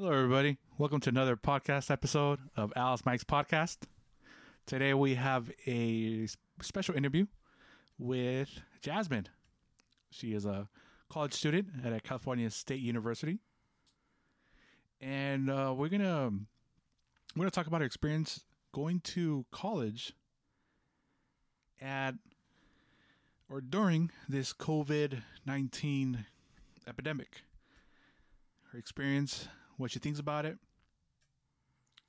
Hello, everybody. Welcome to another podcast episode of Alice Mike's podcast. Today we have a special interview with Jasmine. She is a college student at a California State University, and uh, we're gonna we're gonna talk about her experience going to college at or during this COVID nineteen epidemic. Her experience what she thinks about it,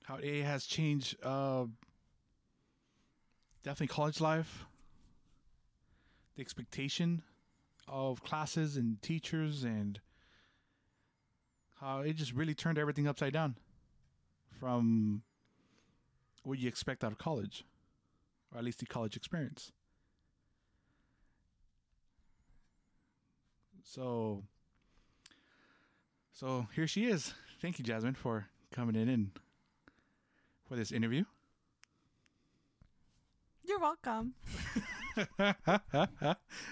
how it has changed uh, definitely college life, the expectation of classes and teachers, and how it just really turned everything upside down from what you expect out of college, or at least the college experience. So, so here she is. Thank you, Jasmine, for coming in and for this interview. You're welcome.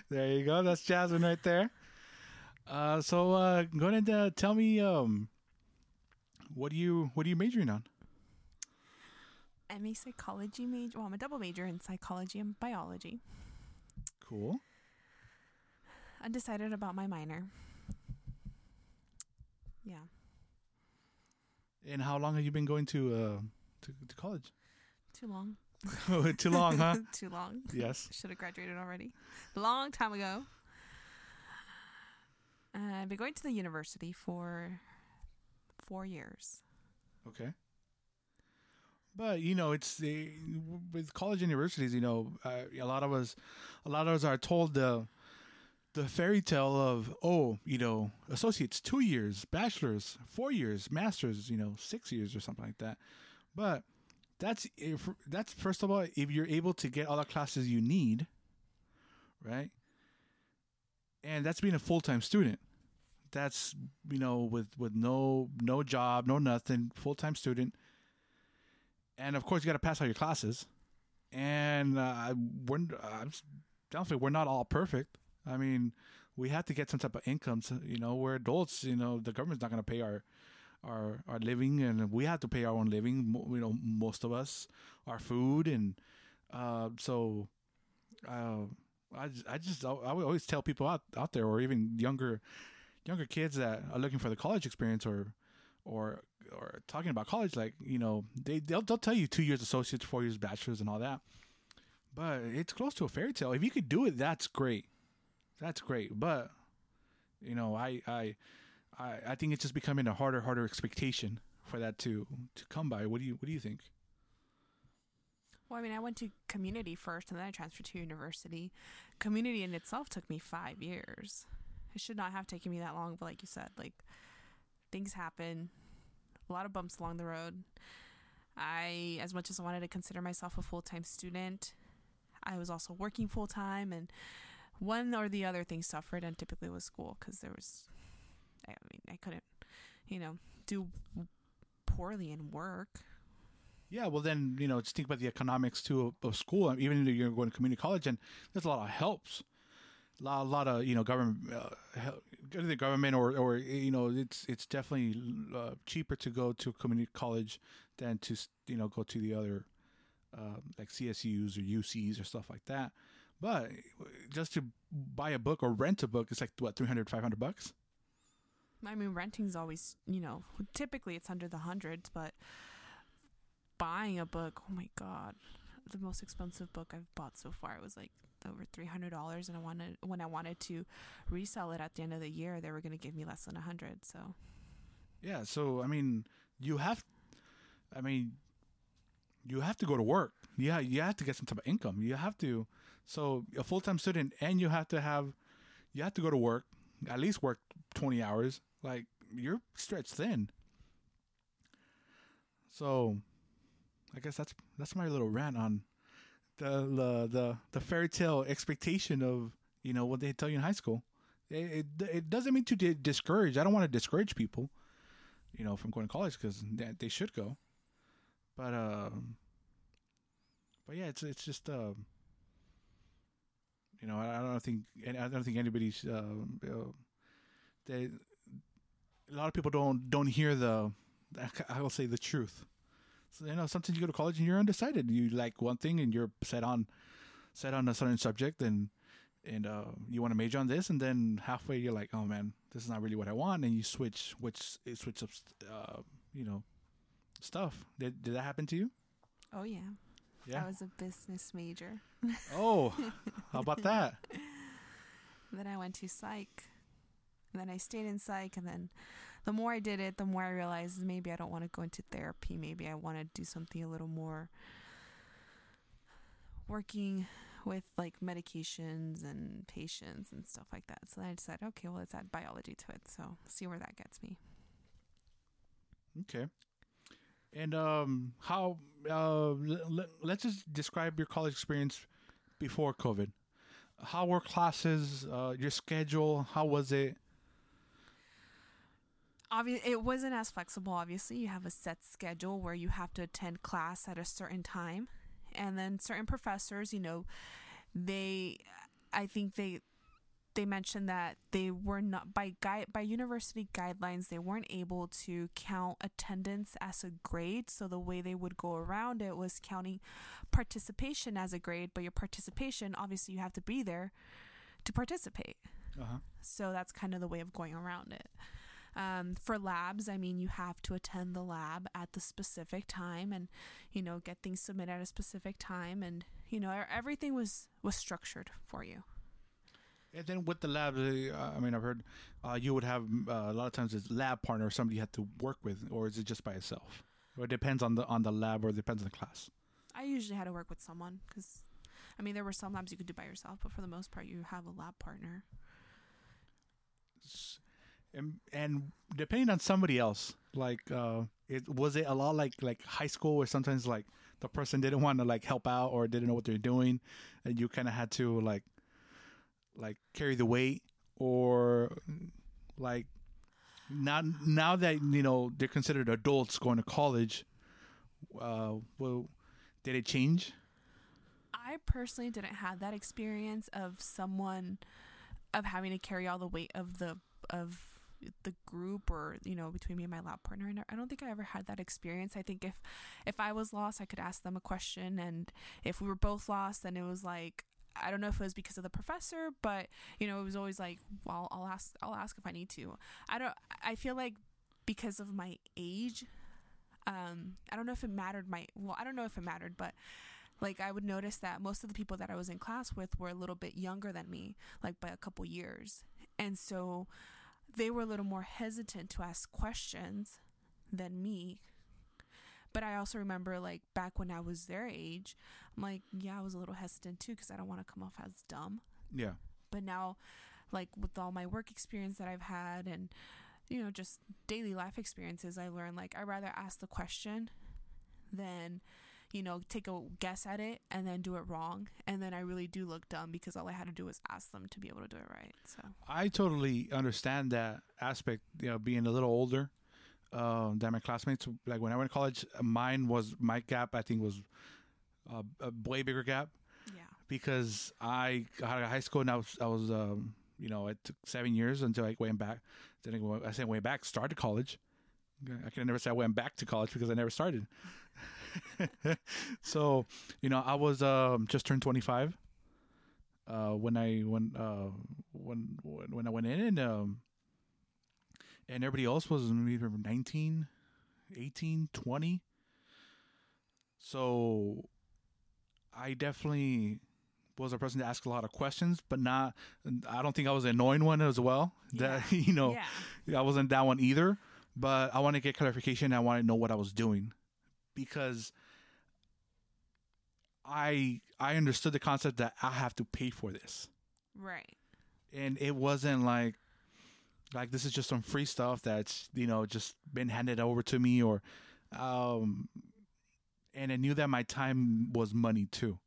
there you go. That's Jasmine right there. Uh, so uh, go ahead and uh, tell me, um, what do you what are you majoring on? I'm a psychology major. Well, I'm a double major in psychology and biology. Cool. Undecided about my minor. Yeah. And how long have you been going to uh, to, to college? Too long. Too long, huh? Too long. yes. Should have graduated already. Long time ago. Uh, I've been going to the university for four years. Okay. But you know, it's the with college universities. You know, uh, a lot of us, a lot of us are told the the fairy tale of oh, you know, associates two years, bachelors four years, masters, you know, six years or something like that. But that's if that's first of all, if you're able to get all the classes you need, right? And that's being a full time student. That's you know with with no no job, no nothing, full time student. And of course, you got to pass all your classes. And uh, we're I'm definitely we're not all perfect. I mean, we have to get some type of income. You know, we're adults. You know, the government's not going to pay our our our living, and we have to pay our own living. You know, most of us, our food, and uh, so uh, I just, I just I would always tell people out out there, or even younger younger kids that are looking for the college experience, or or or talking about college, like you know, they they'll they'll tell you two years associates, four years bachelors, and all that. But it's close to a fairy tale. If you could do it, that's great. That's great. But you know, I I I, I think it's just becoming a harder harder expectation for that to to come by. What do you what do you think? Well, I mean, I went to community first and then I transferred to university. Community in itself took me five years. It should not have taken me that long, but like you said, like things happen, a lot of bumps along the road. I, as much as I wanted to consider myself a full time student, I was also working full time, and one or the other thing suffered, and typically was school because there was, I mean, I couldn't, you know, do poorly in work. Yeah, well then you know just think about the economics too of, school. Even if you're going to community college, and there's a lot of helps, a lot, a lot of you know government, uh, help, go to the government or or you know it's it's definitely uh, cheaper to go to community college than to you know go to the other uh, like CSUs or UCs or stuff like that. But just to buy a book or rent a book, it's like what 300, 500 bucks. I mean, renting's always, you know, typically it's under the hundreds, but buying a book, oh my god, the most expensive book I've bought so far was like over three hundred dollars, and I wanted when I wanted to resell it at the end of the year, they were going to give me less than a hundred. So Yeah, so I mean, you have, I mean, you have to go to work. Yeah, you have to get some type of income. You have to, so a full time student, and you have to have, you have to go to work, at least work twenty hours. Like you're stretched thin. So, I guess that's that's my little rant on the the the, the fairy tale expectation of you know what they tell you in high school. It it, it doesn't mean to di- discourage. I don't want to discourage people you know, from going to college because they, they should go. But um, but yeah, it's it's just um, you know, I, I don't think I don't think anybody's uh, they a lot of people don't don't hear the I will say the truth. So, you know, sometimes you go to college and you're undecided. You like one thing and you're set on set on a certain subject and and uh, you want to major on this, and then halfway you're like, oh man, this is not really what I want, and you switch which switch up, uh, you know, stuff. Did did that happen to you? Oh yeah. Yeah. I was a business major. Oh, how about that? then I went to psych. And then I stayed in psych and then the more I did it, the more I realized maybe I don't want to go into therapy. Maybe I want to do something a little more working with like medications and patients and stuff like that. So then I decided, okay, well, let's add biology to it. So see where that gets me. Okay. And um, how? Uh, l- let's just describe your college experience before COVID. How were classes? Uh, your schedule? How was it? Obvi- it wasn't as flexible. Obviously, you have a set schedule where you have to attend class at a certain time, and then certain professors, you know, they, I think they they mentioned that they were not by guide by university guidelines they weren't able to count attendance as a grade. So the way they would go around it was counting participation as a grade but your participation obviously you have to be there to participate. Uh-huh. so that's kind of the way of going around it. Um, for labs i mean you have to attend the lab at the specific time and you know get things submitted at a specific time and you know everything was was structured for you and then with the lab, uh, I mean, I've heard uh, you would have uh, a lot of times it's lab partner or somebody you have to work with, or is it just by itself? Or it depends on the on the lab, or it depends on the class. I usually had to work with someone because, I mean, there were some labs you could do by yourself, but for the most part, you have a lab partner. And, and depending on somebody else, like, uh, it was it a lot like like high school, where sometimes like the person didn't want to like help out or didn't know what they're doing, and you kind of had to like like carry the weight or like not now that you know they're considered adults going to college uh well did it change? I personally didn't have that experience of someone of having to carry all the weight of the of the group or you know between me and my lab partner. And i don't think i ever had that experience. I think if if i was lost i could ask them a question. And if we were both lost then it was like I don't know if it was because of the professor, but you know, it was always like, well, I'll ask, I'll ask if I need to. I don't. I feel like because of my age, um, I don't know if it mattered. My well, I don't know if it mattered, but like I would notice that most of the people that I was in class with were a little bit younger than me, like by a couple years, and so they were a little more hesitant to ask questions than me but I also remember like back when I was their age, I'm like, yeah, I was a little hesitant too because I don't want to come off as dumb. Yeah. But now, like with all my work experience that I've had and you know just daily life experiences, I learned like I rather ask the question than you know take a guess at it and then do it wrong and then i really do look dumb because all i had to do was ask them to be able to do it right so i totally understand that aspect you know being a little older uh, than my classmates. Like when I went to college, mine was my gap. I think was a, a way bigger gap. Yeah. Because I got out of high school and I was, I was, um, you know, it took seven years until I went back. Then I, I said went back, started college. I can never say I went back to college because I never started. so, you know, I was um, just turned 25 uh, when I when uh, when when I went in, and um, and everybody else was either 19 18 20 so i definitely was a person to ask a lot of questions but not i don't think i was the annoying one as well. Yeah. that you know yeah. i wasn't that one either but i want to get clarification. I want to know what i was doing because i i understood the concept that i have to pay for this. Right. And it wasn't like like this is just some free stuff that's you know just been handed over to me or um and i knew that my time was money too.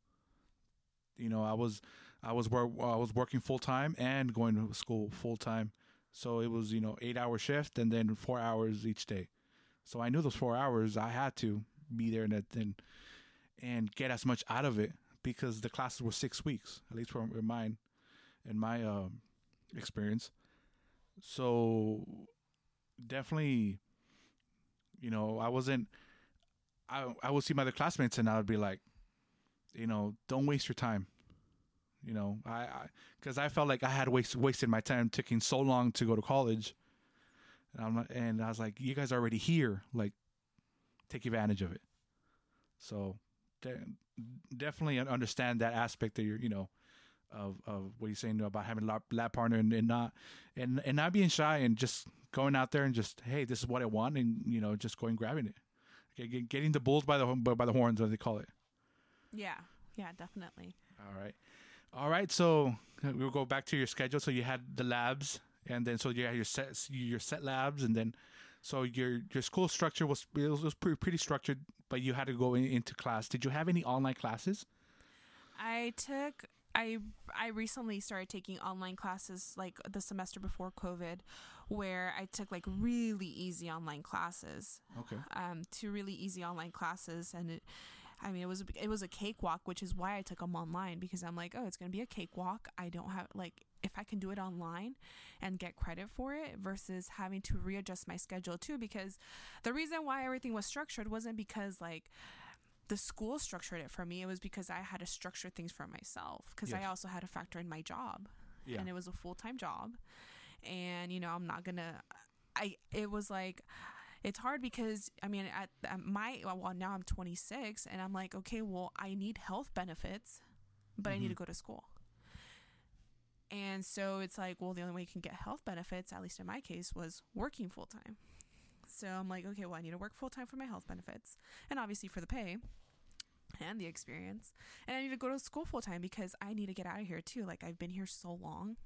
You know i was i was work i was working full time and going to school full time so it was you know eight hour shift and then four hours each day. So i knew those four hours i had to be there and and, and get as much out of it because the classes were six weeks at least for mine in my um, experience so definitely You know, I wasn't. I I would see my other classmates and I would be like, you know, don't waste your time. You know, I because I, felt like I had waste, wasted my time taking so long to go to college. And, I'm not, and I was like, you guys are already here. Like, take advantage of it. So, de- definitely understand that aspect that you're, you know, of of what you're saying about having a lab partner and, and not and and not being shy and just going out there and just hey, this is what I want, and you know, just going grabbing it. Okay, getting the bulls by the by the horns, as they call it. Yeah, yeah, definitely. All right. All right, so we'll go back to your schedule. So you had the labs, and then so you had your set your set labs, and then so your your school structure was it was pretty, pretty structured, but you had to go in, into class. Did you have any online classes? I took I I recently started taking online classes like the semester before COVID, where I took like really easy online classes. Okay. Um, two really easy online classes, and it I mean, it was it was a cakewalk, which is why I took them online because I'm like, oh, it's gonna be a cakewalk. I don't have like if I can do it online and get credit for it versus having to readjust my schedule too. Because the reason why everything was structured wasn't because like the school structured it for me. It was because I had to structure things for myself because yes. I also had to factor in my job, yeah. and it was a full time job. And you know, I'm not gonna. I it was like it's hard because I mean at, at my well now I'm 26 and I'm like okay well I need health benefits but mm-hmm. I need to mm-hmm. go to school. And so it's like well the only way you can get health benefits at least in my case was working full time. So I'm like okay well I need to work full time for my health benefits and obviously for the pay and the experience. And I need to go to school full time because I need to get out of here too. Like I've been here so long.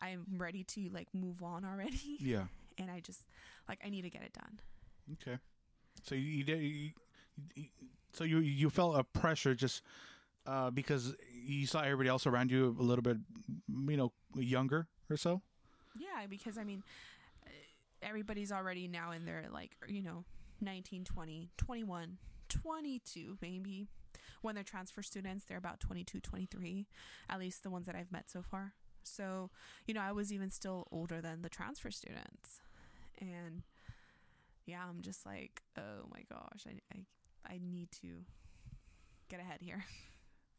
I'm ready to like move on already. Yeah. And I just like I need to get it done. Okay. So you did. You, you, so you you felt a pressure just uh, because you saw everybody else around you a little bit, you know, younger or so. Yeah, because I mean, everybody's already now in their like you know 19, 20, 21, 22 maybe. When they're transfer students, they're about 22, 23, at least the ones that I've met so far. So, you know, I was even still older than the transfer students. And yeah, I'm just like, oh my gosh, I, I, I need to get ahead here.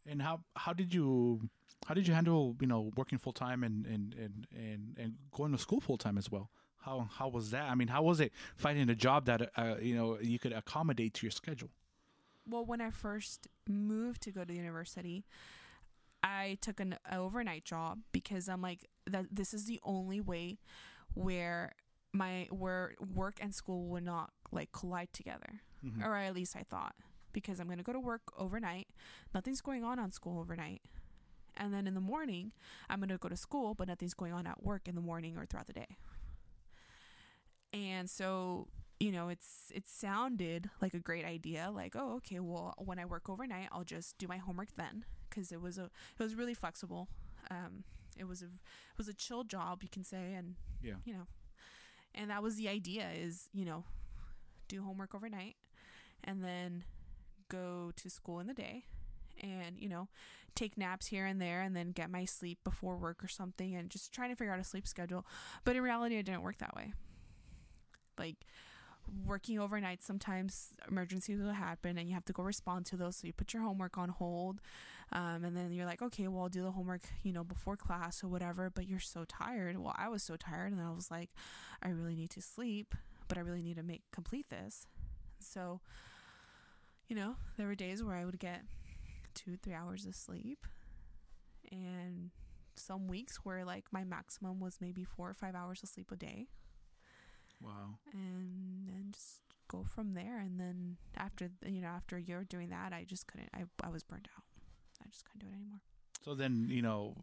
And how how did you how did you handle you know working full time and, and and and and going to school full time as well? How how was that? I mean, how was it finding a job that uh, you know you could accommodate to your schedule? Well, when I first moved to go to university, I took an overnight job because I'm like that. This is the only way where my where work and school would not like collide together, mm-hmm. or at least I thought because I'm gonna go to work overnight. Nothing's going on on school overnight, and then in the morning I'm gonna go to school, but nothing's going on at work in the morning or throughout the day. And so you know it's it sounded like a great idea like oh okay well when i work overnight i'll just do my homework then. Because it was a it was really flexible. Um it was a it was a chill job you can say and yeah. you know. And that was the idea is you know do homework overnight and then go to school in the day and you know take naps here and there and then get my sleep before work or something and just trying to figure out a sleep schedule. But in reality it didn't work that way like working overnight sometimes emergencies will happen and you have to go respond to those. So you put your homework on hold um, and then you're like okay well i'll do the homework you know before class or whatever but you're so tired. Well i was so tired and i was like i really need to sleep but i really need to make complete this. So you know there were days where i would get two three hours of sleep and some weeks where like my maximum was maybe four or five hours of sleep a day Wow. And then just go from there. And then after you know after a year doing that, I just couldn't. I I was burned out. I just couldn't do it anymore. So then you know,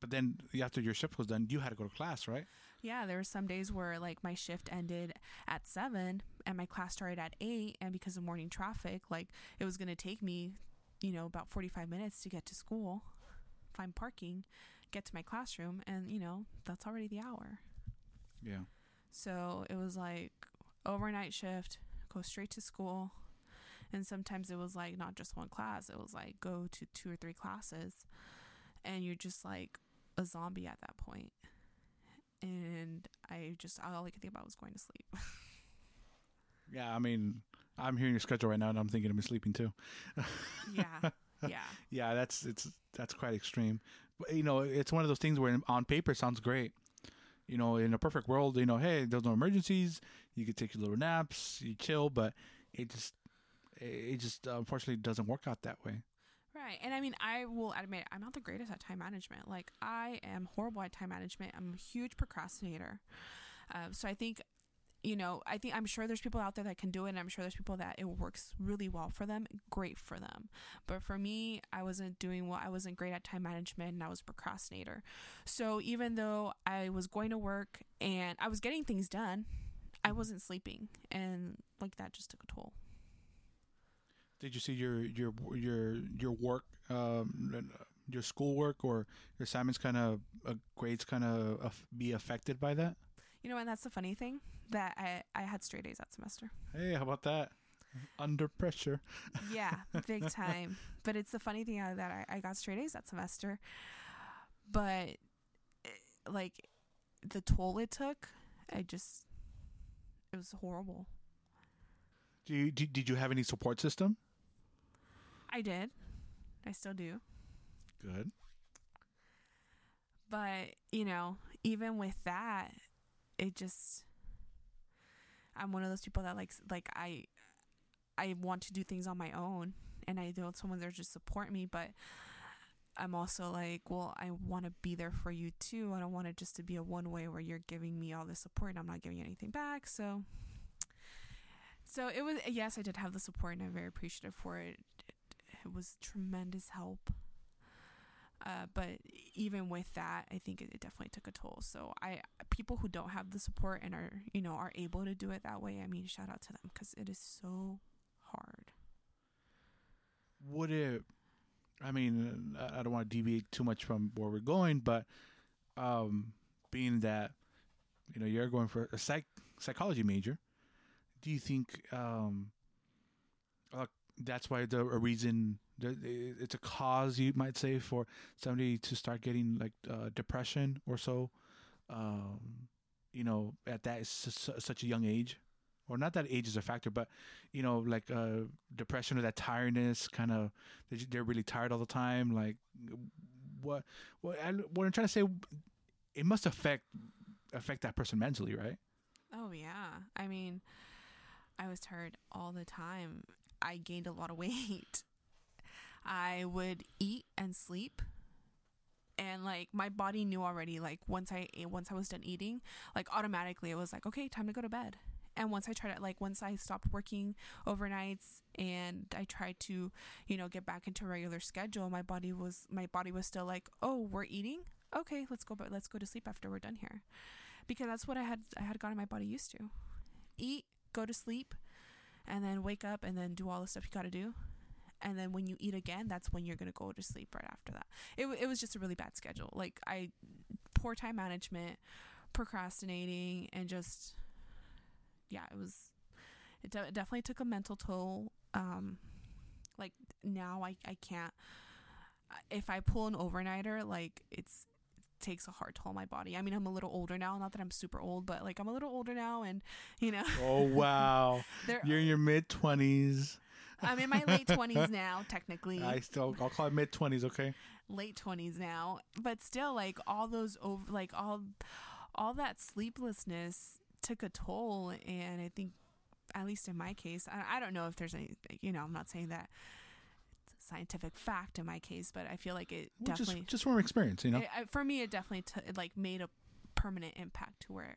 but then after your shift was done, you had to go to class, right? Yeah, there were some days where like my shift ended at seven and my class started at eight, and because of morning traffic, like it was gonna take me, you know, about forty five minutes to get to school, find parking, get to my classroom, and you know that's already the hour. Yeah. So it was like overnight shift, go straight to school. And sometimes it was like not just one class, it was like go to two or three classes. And you're just like a zombie at that point. And I just, all I could think about was going to sleep. Yeah, I mean, I'm hearing your schedule right now, and I'm thinking I'm sleeping too. Yeah. Yeah. yeah, that's it's that's quite extreme. But you know, it's one of those things where on paper sounds great. You know, in a perfect world, you know, hey, there's no emergencies. You could take your little naps, you chill, but it just it just unfortunately doesn't work out that way. Right. And I mean, I will admit, I'm not the greatest at time management. Like, I am horrible at time management. I'm a huge procrastinator. Um, so I think, you know, I think I'm sure there's people out there that can do it. And I'm sure there's people that it works really well for them. Great for them. But for me, I wasn't doing well. I wasn't great at time management and I was a procrastinator. So even though I was going to work and I was getting things done, I wasn't sleeping. And like that just took a toll. Did you see your your your your work, um, your schoolwork or your assignments kind of uh, grades kind of uh, be affected by that? You know, and that's the funny thing that I I had straight A's that semester. Hey, how about that? Under pressure. yeah, big time. But it's the funny thing uh, that I, I got straight A's that semester, but eh, like the toll it took, I just it was horrible. Do you did, did you have any support system? I did. I still do. Good. But, you know, even with that, it just I'm one of those people that likes like I I want to do things on my own and I don't want someone there to support me, but I'm also like, well, I want to be there for you too. I don't want it just to be a one way where you're giving me all the support and I'm not giving anything back. So so it was yes, I did have the support and I'm very appreciative for it it was tremendous help. Uh, but even with that, I think it, it, definitely took a toll. So I people who don't have the support and are you know are able to do it that way. I mean, shout out to them because it is so hard. Would it? I mean, I don't want to deviate too much from where we're going, but um, being that you know you're going for a psych psychology major, do you think um, uh, that's why the a reason it's a cause you might say for somebody to start getting like uh, depression or so um, you know at that such a young age. Or not that age is a factor but you know like uh, depression or that tiredness kind of they're really tired all the time like what what I, what I'm trying to say it must affect affect that person mentally right? Oh yeah. I mean i was tired all the time. I gained a lot of weight. I would eat and sleep and like my body knew already like once I eh, once I was done eating, like automatically it was like okay, time to go to bed. And once I tried it, like once I stopped working overnights and I tried to, you know, get back into regular schedule, my body was my body was still like, oh, we're eating, okay, let's go, but let's go to sleep after we're done here, because that's what I had I had gotten my body used to, eat, go to sleep, and then wake up and then do all the stuff you got to do. And then when you eat again, that's when you're going to go to sleep right after that. It, it was just a really bad schedule. Like, I, poor time management, procrastinating, and just, yeah, it was, it, de- it definitely took a mental toll. Um, like, now I, I can't, if I pull an overnighter, like, it's, takes a hard toll on my body. I mean, I'm a little older now. Not that I'm super old, but like I'm a little older now, and you know. Oh wow! You're in your mid twenties. I'm in my late twenties now, technically. I still I'll call it mid twenties, okay? Late twenties now, but still, like all those over, like all, all that sleeplessness took a toll, and I think, at least in my case, I, I don't know if there's any, you know, I'm not saying that it's a scientific fact in my case, but I feel like it well, definitely just, just from experience, you know. It, for me, it definitely t- like made a permanent impact to where,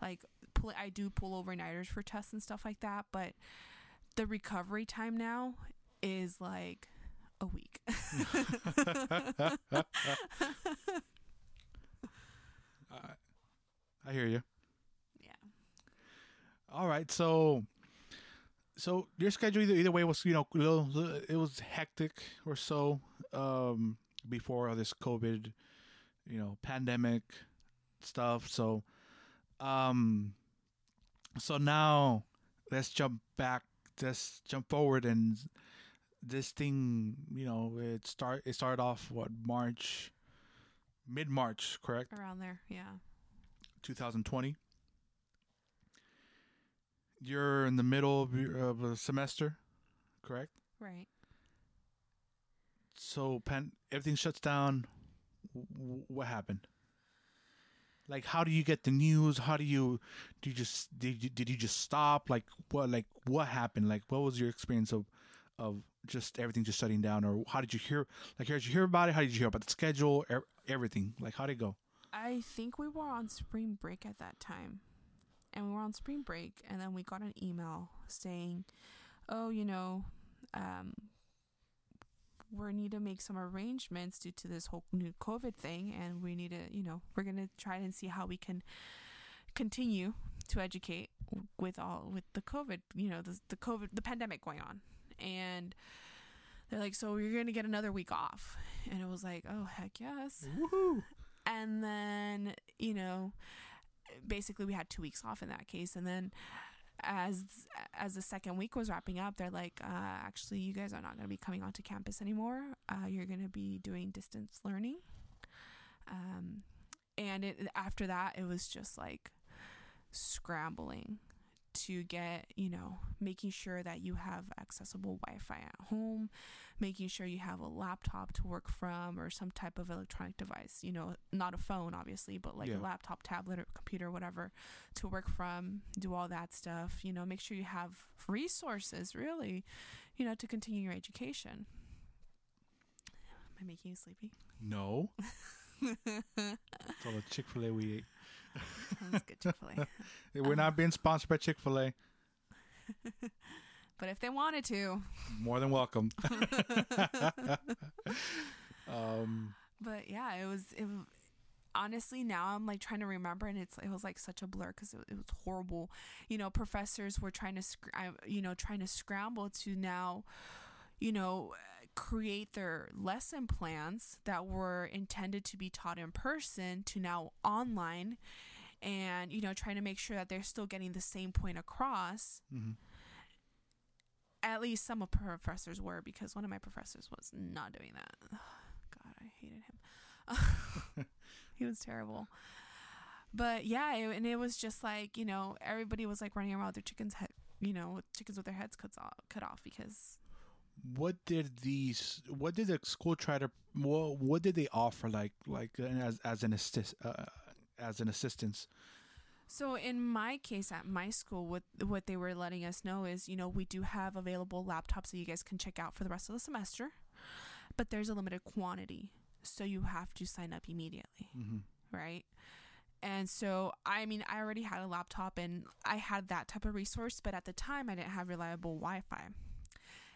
like, pull, I do pull overnighters for tests and stuff like that, but the recovery time now is like a week. I hear you. Yeah. All right, so so your schedule either, either way was you know little, it was hectic or so um, before all this COVID, you know, pandemic stuff. So, um, so now let's jump back, let's jump forward, and this thing, you know, it start it started off what March, mid March, correct? Around there, yeah. 2020 you're in the middle of a semester, correct? Right. So pen everything shuts down. W- what happened? Like, how do you get the news? How do you do? You just did you, did you just stop? Like, what? Like, what happened? Like, what was your experience of of just everything just shutting down, or how did you hear? Like, how did you hear about it? How did you hear about the schedule? Er- everything. Like, how did it go? I think we were on spring break at that time. And we were on spring break, and then we got an email saying, oh, you know, um, we need to make some arrangements due to this whole new COVID thing, and we need to, you know, we're gonna try and see how we can continue to educate with all with the COVID, you know, the the COVID, the pandemic going on, and they're like, so you're gonna get another week off, and it was like, oh heck yes, Woohoo! and then you know basically we had two weeks off in that case. And then as as the second week was wrapping up they're like uh, actually you guys are not going to be coming onto campus anymore. Uh, you're going to be doing distance learning. Um, and it, after that it was just like scrambling to get you know making sure that you have accessible wi-fi at home making sure you have a laptop to work from or some type of electronic device you know not a phone obviously but like Yeah. a laptop tablet or computer whatever to work from do all that stuff you know make sure you have resources really you know to continue your education am i making you sleepy No, it's all the Chick Fil A we ate. that was good chick-fil-a We're not being sponsored by Chick Fil A. but if they wanted to More than welcome. um, But yeah, it was it honestly now I'm like trying to remember and it's it was like such a blur because it, it was horrible. You know, professors were trying to sc- I- you know trying to scramble to now, you know, create their lesson plans that were intended to be taught in person to now online, and you know trying to make sure that they're still getting the same point across. mhm. At least some of professors were because one of my professors was not doing that. God, I hated him. he was terrible. But yeah, it, and it was just like you know everybody was like running around with their chickens head, you know, with chickens with their heads cut off, cut off because what did these? What did the school try to? What What did they offer? Like like uh, as as an assist uh, as an assistance? So in my case at my school, what what they were letting us know is, you know, we do have available laptops that you guys can check out for the rest of the semester, but there's a limited quantity, so you have to sign up immediately, Mm-hmm. right? And so, I mean, I already had a laptop and I had that type of resource, but at the time I didn't have reliable Wi-Fi.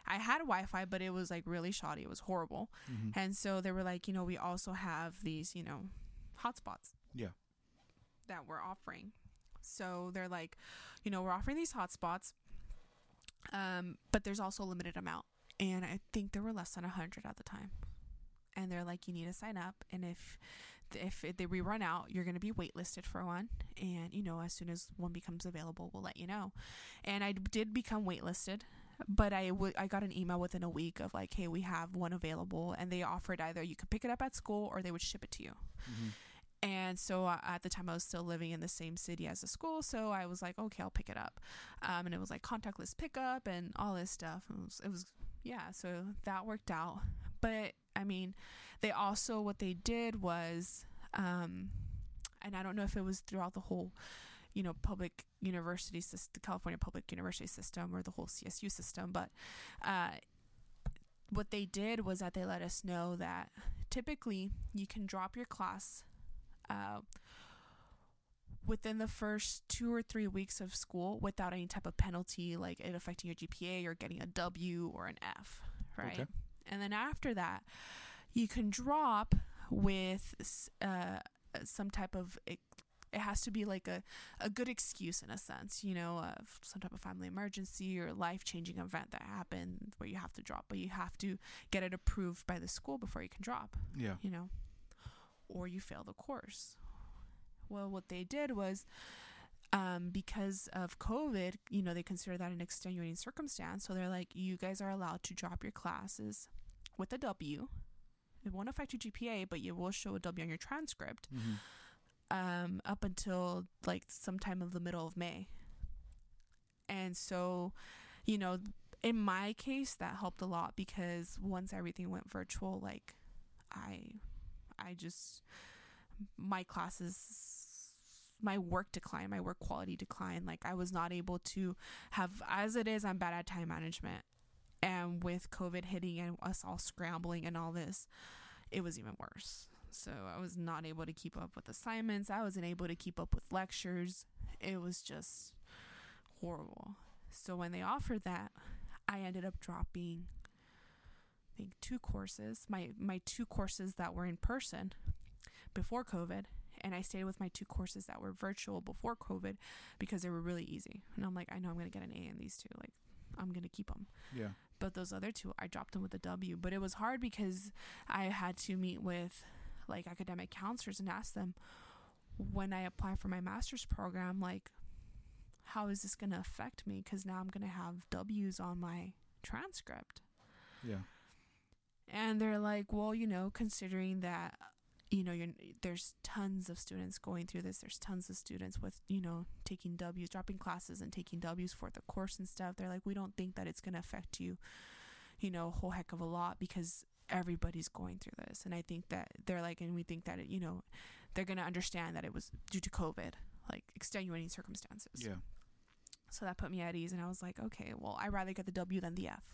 I had Wi-Fi, but it was like really shoddy. It was horrible. Mm-hmm. And so they were like, you know, we also have these, you know, hotspots. Yeah. That we're offering. So they're like, you know, we're offering these hotspots, um, but there's also a limited amount. And I think there were less than 100 at the time. And they're like, you need to sign up. And if if they we run out, you're going to be waitlisted for one. And, you know, as soon as one becomes available, we'll let you know. And I did become waitlisted but I would I got an email within a week of like, hey, we have one available, and they offered either you could pick it up at school or they would ship it to you. Mm-hmm. And so uh, at the time, I was still living in the same city as the school, so I was like, okay, I'll pick it up. Um, and it was like contactless pickup and all this stuff. It was, it was yeah, so that worked out. But I mean, they also what they did was, um, and I don't know if it was throughout the whole you know public university system, the California public university system or the whole CSU system, but uh, what they did was that they let us know that typically you can drop your class uh, within the first two or three weeks of school without any type of penalty, like it affecting your GPA or getting a W or an F, right? Okay. And then after that, you can drop with uh, some type of it, it has to be like a, a good excuse in a sense, you know, of some type of family emergency or life changing event that happened where you have to drop, but you have to get it approved by the school before you can drop, Yeah. you know, or you fail the course. Well, what they did was um, because of COVID, you know, they consider that an extenuating circumstance. So they're like, you guys are allowed to drop your classes with a W. It won't affect your GPA, but you will show a W on your transcript Mm-hmm. um, up until like sometime of the middle of May. And so, you know, in my case that helped a lot because once everything went virtual, like I I just my classes my work declined, my work quality declined. Like I was not able to have as it is, I'm bad at time management. And with COVID hitting and us all scrambling and all this, it was even worse. So I was not able to keep up with assignments. I wasn't able to keep up with lectures. It was just horrible. So when they offered that, I ended up dropping think two courses. My my two courses that were in person before COVID and I stayed with my two courses that were virtual before COVID because they were really easy. And I'm like, I know I'm going to get an A in these two. Like I'm going to keep them. Yeah. But those other two, I dropped them with a W. But it was hard because I had to meet with like academic counselors and ask them when I apply for my master's program, like, how is this going to affect me? Because now I'm going to have W's on my transcript. Yeah. And they're like, well, you know, considering that, you know, you're, there's tons of students going through this. There's tons of students with, you know, taking W's, dropping classes and taking W's for the course and stuff. They're like, we don't think that it's going to affect you, you know, a whole heck of a lot because everybody's going through this. And I think that they're like, and we think that, it, you know, they're going to understand that it was due to COVID, like extenuating circumstances. Yeah. So that put me at ease. And I was like, okay, well, I'd rather get the W than the F.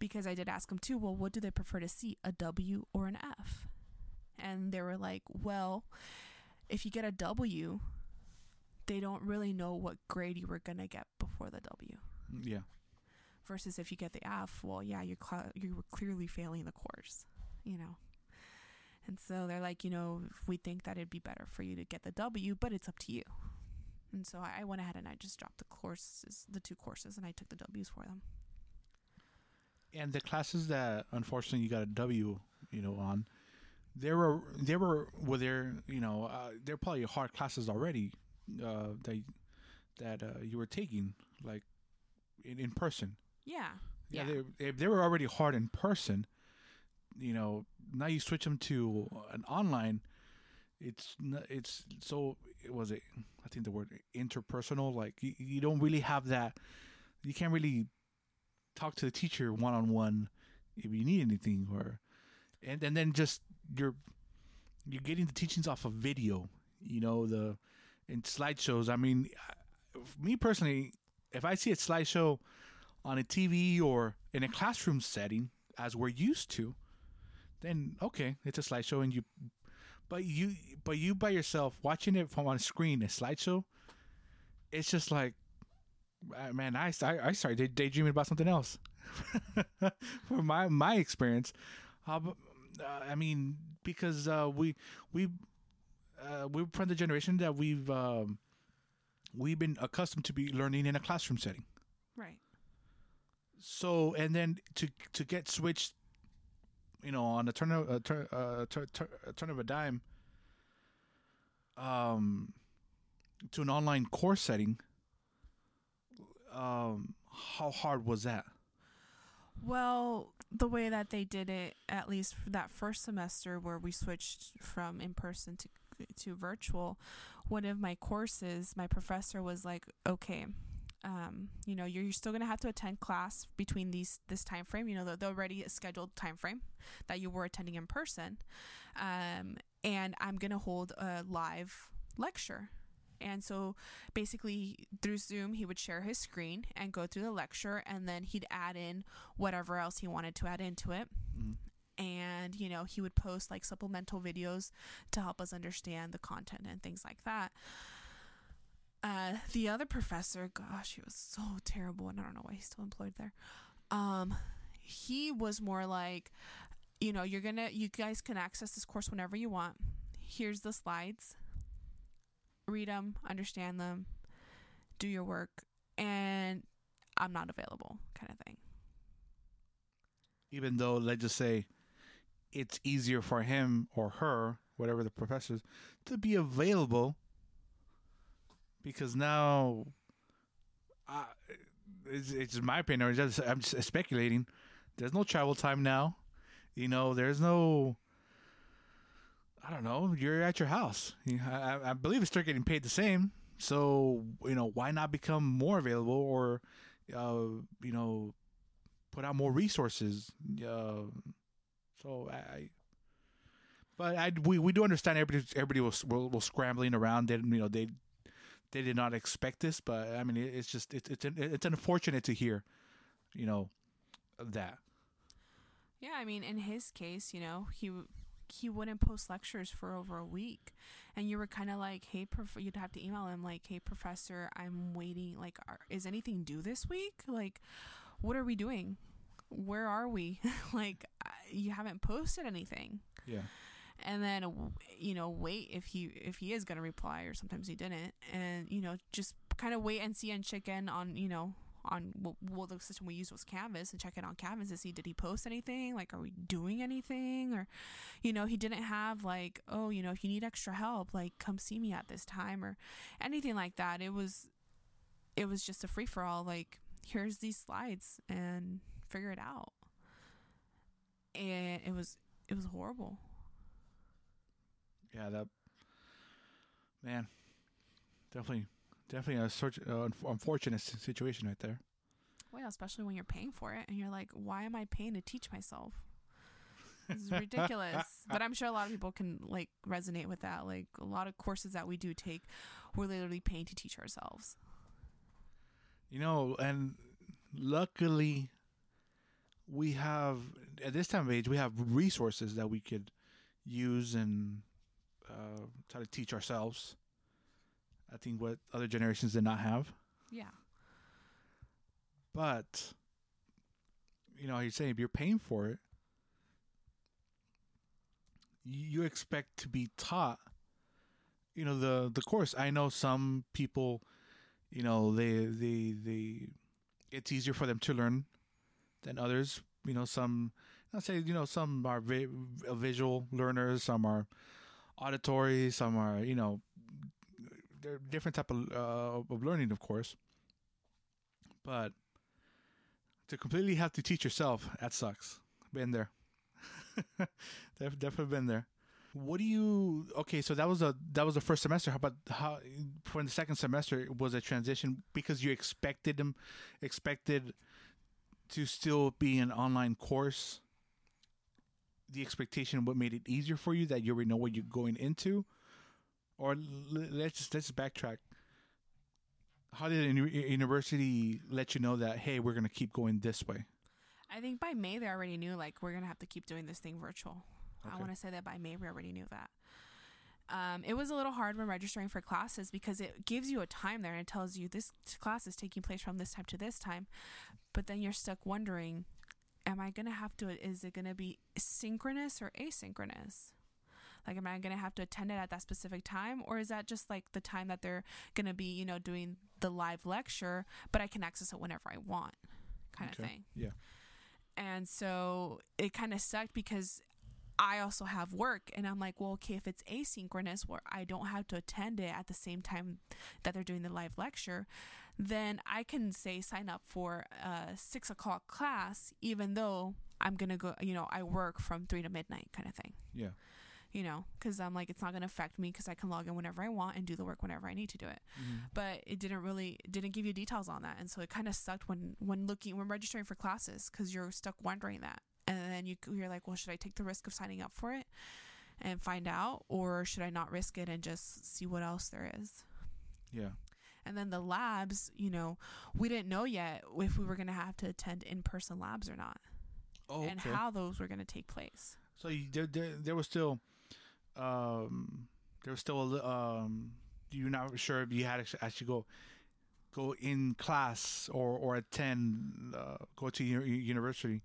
Because I did ask them too, well, what do they prefer to see, a W or an F? And they were like, well, if you get a W, they don't really know what grade you were going to get before the W. Mm, yeah. Versus if you get the F, well, yeah, you're cl- you were clearly failing the course, you know. And so they're like, you know, we think that it'd be better for you to get the W, but it's up to you. And so I went ahead and I just dropped the courses, the two courses, and I took the W's for them. And the classes that unfortunately you got a W, you know, on, there were there were were there you know uh, they're probably hard classes already uh, that that uh, you were taking like in, in person. Yeah. Yeah, they, they they were already hard in person. You know, now you switch them to an online. It's it's so it was it? I think the word interpersonal. Like you, you don't really have that. You can't really talk to the teacher one on one if you need anything, or and and then just you're you're getting the teachings off of video. You know the in slideshows. I mean, me personally, if I see a slideshow on a TV or in a classroom setting, as we're used to, then okay, it's a slideshow, and you, but you, but you by yourself watching it from on a screen, a slideshow, it's just like, man, I I, I started daydreaming about something else. For my my experience, uh, I mean, because uh, we we uh, we're from the generation that we've um, we've been accustomed to be learning in a classroom setting. Right. So and then to to get switched, you know, on a turn of a turn, uh, tur- tur- a turn of a dime, um, to an online course setting. Um, how hard was that? Well, the way that they did it, at least for that first semester where we switched from in person to to virtual, one of my courses, my professor was like, "Okay, um, you know, you're, you're still gonna have to attend class between these this time frame. You know, the, the already scheduled time frame that you were attending in person, um, and I'm gonna hold a live lecture." And so basically through Zoom, he would share his screen and go through the lecture, and then he'd add in whatever else he wanted to add into it. Mhm. And, you know, he would post like supplemental videos to help us understand the content and things like that. Uh, the other professor, gosh, he was so terrible, and I don't know why he's still employed there. Um, he was more like, you know, you're gonna, you guys can access this course whenever you want. Here's the slides read them, understand them, do your work, and I'm not available, kind of thing. Even though, let's just say, it's easier for him or her, whatever the professor is, to be available because now, uh, it's, it's my opinion. Or just I'm just speculating. There's no travel time now. You know, there's no. I don't know. You're at your house. I, I- believe it's still getting paid the same. So you know, why not become more available, or uh, you know, put out more resources? Uh, so I, but I we, we do understand everybody everybody was was, was scrambling around. They you know they they did not expect this, but I mean it, it's just it's it's it's unfortunate to hear, you know, that. Yeah, I mean, in his case, you know, he he wouldn't post lectures for over a week, and you were kind of like, "Hey, prof-, you'd have to email him like, "Hey, professor, I'm waiting. Like, are, is anything due this week? Like, what are we doing? Where are we? like, you haven't posted anything." Yeah. And then, you know, wait if he if he is gonna reply, or sometimes he didn't, and you know, just kind of wait and see and check in on you know on what, what the system we used was Canvas and check it on Canvas to see did he post anything like are we doing anything? Or you know he didn't have like oh you know if you need extra help like come see me at this time or anything like that. It was it was just a free for all like here's these slides and figure it out. And it was it was horrible. Yeah that man definitely definitely a such uh, unfortunate situation right there. Well, especially when you're paying for it and you're like, why am I paying to teach myself? This is ridiculous. but I'm sure a lot of people can like resonate with that. Like a lot of courses that we do take, we're literally paying to teach ourselves. You know, and luckily we have at this time of age we have resources that we could use and uh, try to teach ourselves I think what other generations did not have. Yeah. But you know, you're saying if you're paying for it, you expect to be taught you know the the course i know some people you know they they they it's easier for them to learn than others you know some i'll say you know some are vi- visual learners some are auditory some are you know they're different type of uh, of learning, of course. But to completely have to teach yourself, that sucks. Been there. definitely been there. What do you? Okay, so that was a that was the first semester. How about how for the second semester was a transition because you expected them expected to still be an online course. The expectation what made it easier for you that you already know what you're going into, or let's just let's backtrack. How did a university let you know that hey, we're gonna keep going this way? I think by May they already knew like we're gonna have to keep doing this thing virtual. Okay. I want to say that by May we already knew that. Um, it was a little hard when registering for classes because it gives you a time there and it tells you this class is taking place from this time to this time, but then you're stuck wondering, am I gonna have to? Is it gonna be synchronous or asynchronous? Like, am I going to have to attend it at that specific time? Or is that just like the time that they're going to be, you know, doing the live lecture, but I can access it whenever I want kind okay. of thing? Yeah. And so it kind of sucked because I also have work and I'm like, well, okay, if it's asynchronous where I don't have to attend it at the same time that they're doing the live lecture, then I can say sign up for a six o'clock class, even though I'm going to go, you know, I work from three to midnight kind of thing. Yeah you know, because I'm like, it's not going to affect me because I can log in whenever I want and do the work whenever I need to do it. Mm-hmm. But it didn't really, it didn't give you details on that. And so it kind of sucked when, when looking, when registering for classes because you're stuck wondering that. And then you, you're like, well, should I take the risk of signing up for it and find out? Or should I not risk it and just see what else there is? Yeah. And then the labs, you know, we didn't know yet if we were going to have to attend in person labs or not. Oh, okay. And how those were going to take place. So you, there, there, there was still um, there was still a um, you're not sure if you had to actually go go in class or or attend uh, go to university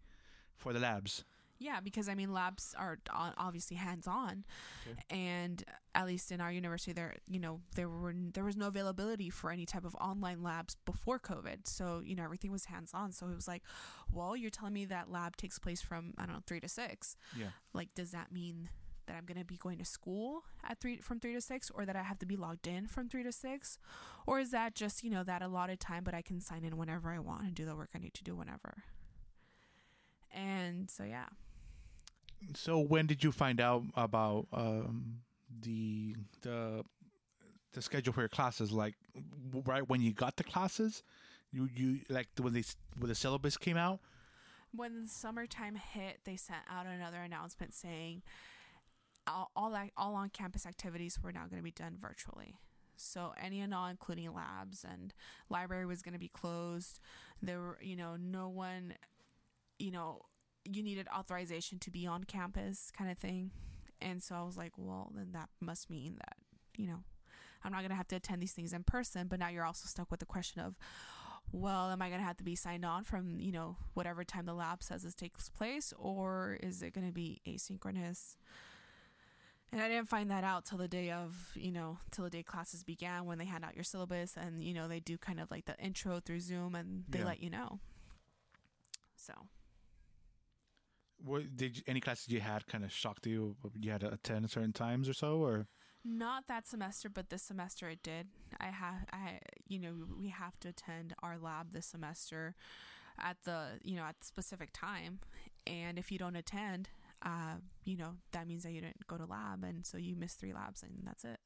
for the labs. Yeah, because I mean, labs are obviously hands on, okay. and at least in our university, there you know there were there was no availability for any type of online labs before COVID. So you know everything was hands on. So it was like, well, you're telling me that lab takes place from I don't know three to six. Yeah. Like, does that mean that I'm going to be going to school at 3 from 3 to 6 or that I have to be logged in from 3 to 6 or is that just, you know, that allotted time but I can sign in whenever I want and do the work I need to do whenever. And so yeah. So when did you find out about um, the the the schedule for your classes like right when you got the classes, you you like when they when the syllabus came out. When summertime hit, they sent out another announcement saying all all, all on campus activities were now going to be done virtually. So any and all, including labs and library, was going to be closed. There were, you know, no one, you know, you needed authorization to be on campus, kind of thing. And so I was like, well, then that must mean that, you know, I'm not going to have to attend these things in person. But now you're also stuck with the question of, well, am I going to have to be signed on from, you know, whatever time the lab says this takes place, or is it going to be asynchronous? And I didn't find that out till the day of, you know, till the day classes began when they hand out your syllabus and, you know, they do kind of like the intro through Zoom and they Yeah. let you know. So, What did you, any classes you had kind of shocked you? You had to attend certain times or so, or not that semester, but this semester it did. I have, I, you know, we have to attend our lab this semester at the, you know, at the specific time. And if you don't attend, uh, you know, that means that you didn't go to lab. And so you missed three labs and that's it.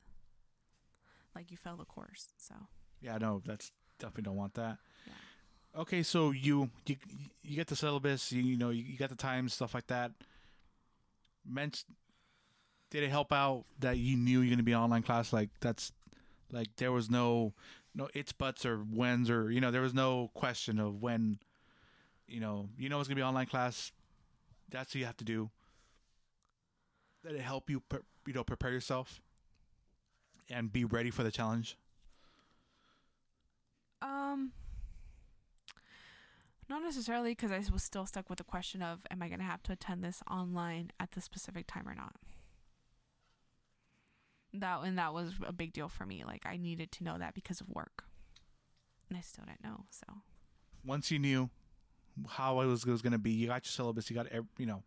Like you failed the course. So, yeah, no, that's definitely don't want that. Yeah. Okay, so you you you get the syllabus, you, you know, you, you got the times, stuff like that. Meant did it help out that you knew you're gonna be online class? Like that's like there was no no it's buts or whens or you know there was no question of when you know you know it's gonna be online class. That's what you have to do. Did it help you pre- you know prepare yourself and be ready for the challenge? Um, not necessarily because I was still stuck with the question of, am I going to have to attend this online at the specific time or not? That and that was a big deal for me. Like I needed to know that because of work, and I still didn't know. So once you knew how it was, was going to be, you got your syllabus, you got you know,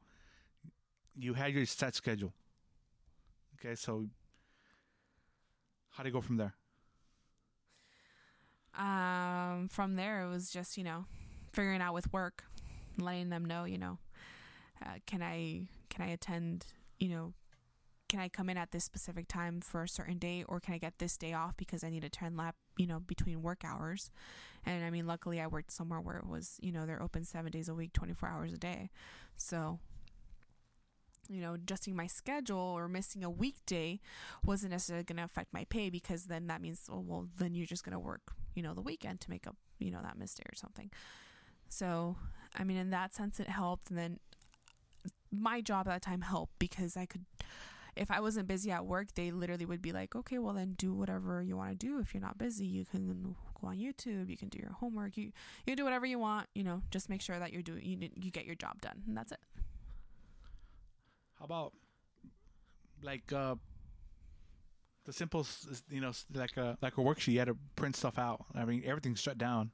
you had your set schedule. Okay, so how do you go from there? um, from there it was just you know figuring out with work, letting them know you know, uh, can I can I attend you know can I come in at this specific time for a certain day or can I get this day off because I need to turn lap, you know, between work hours. And I mean, luckily I worked somewhere where it was, you know, they're open seven days a week, 24 hours a day. So, you know, adjusting my schedule or missing a weekday wasn't necessarily going to affect my pay because then that means, oh, well, then you're just going to work, you know, the weekend to make up, you know, that missed day or something. So, I mean, in that sense, it helped. And then my job at that time helped because I could if I wasn't busy at work, they literally would be like, okay, well then do whatever you want to do. If you're not busy, you can go on YouTube, you can do your homework, you you do whatever you want. You know, just make sure that you're doing you you get your job done, and that's it. How about like uh the simple, you know, like a like a worksheet, you had to print stuff out. I mean, everything's shut down.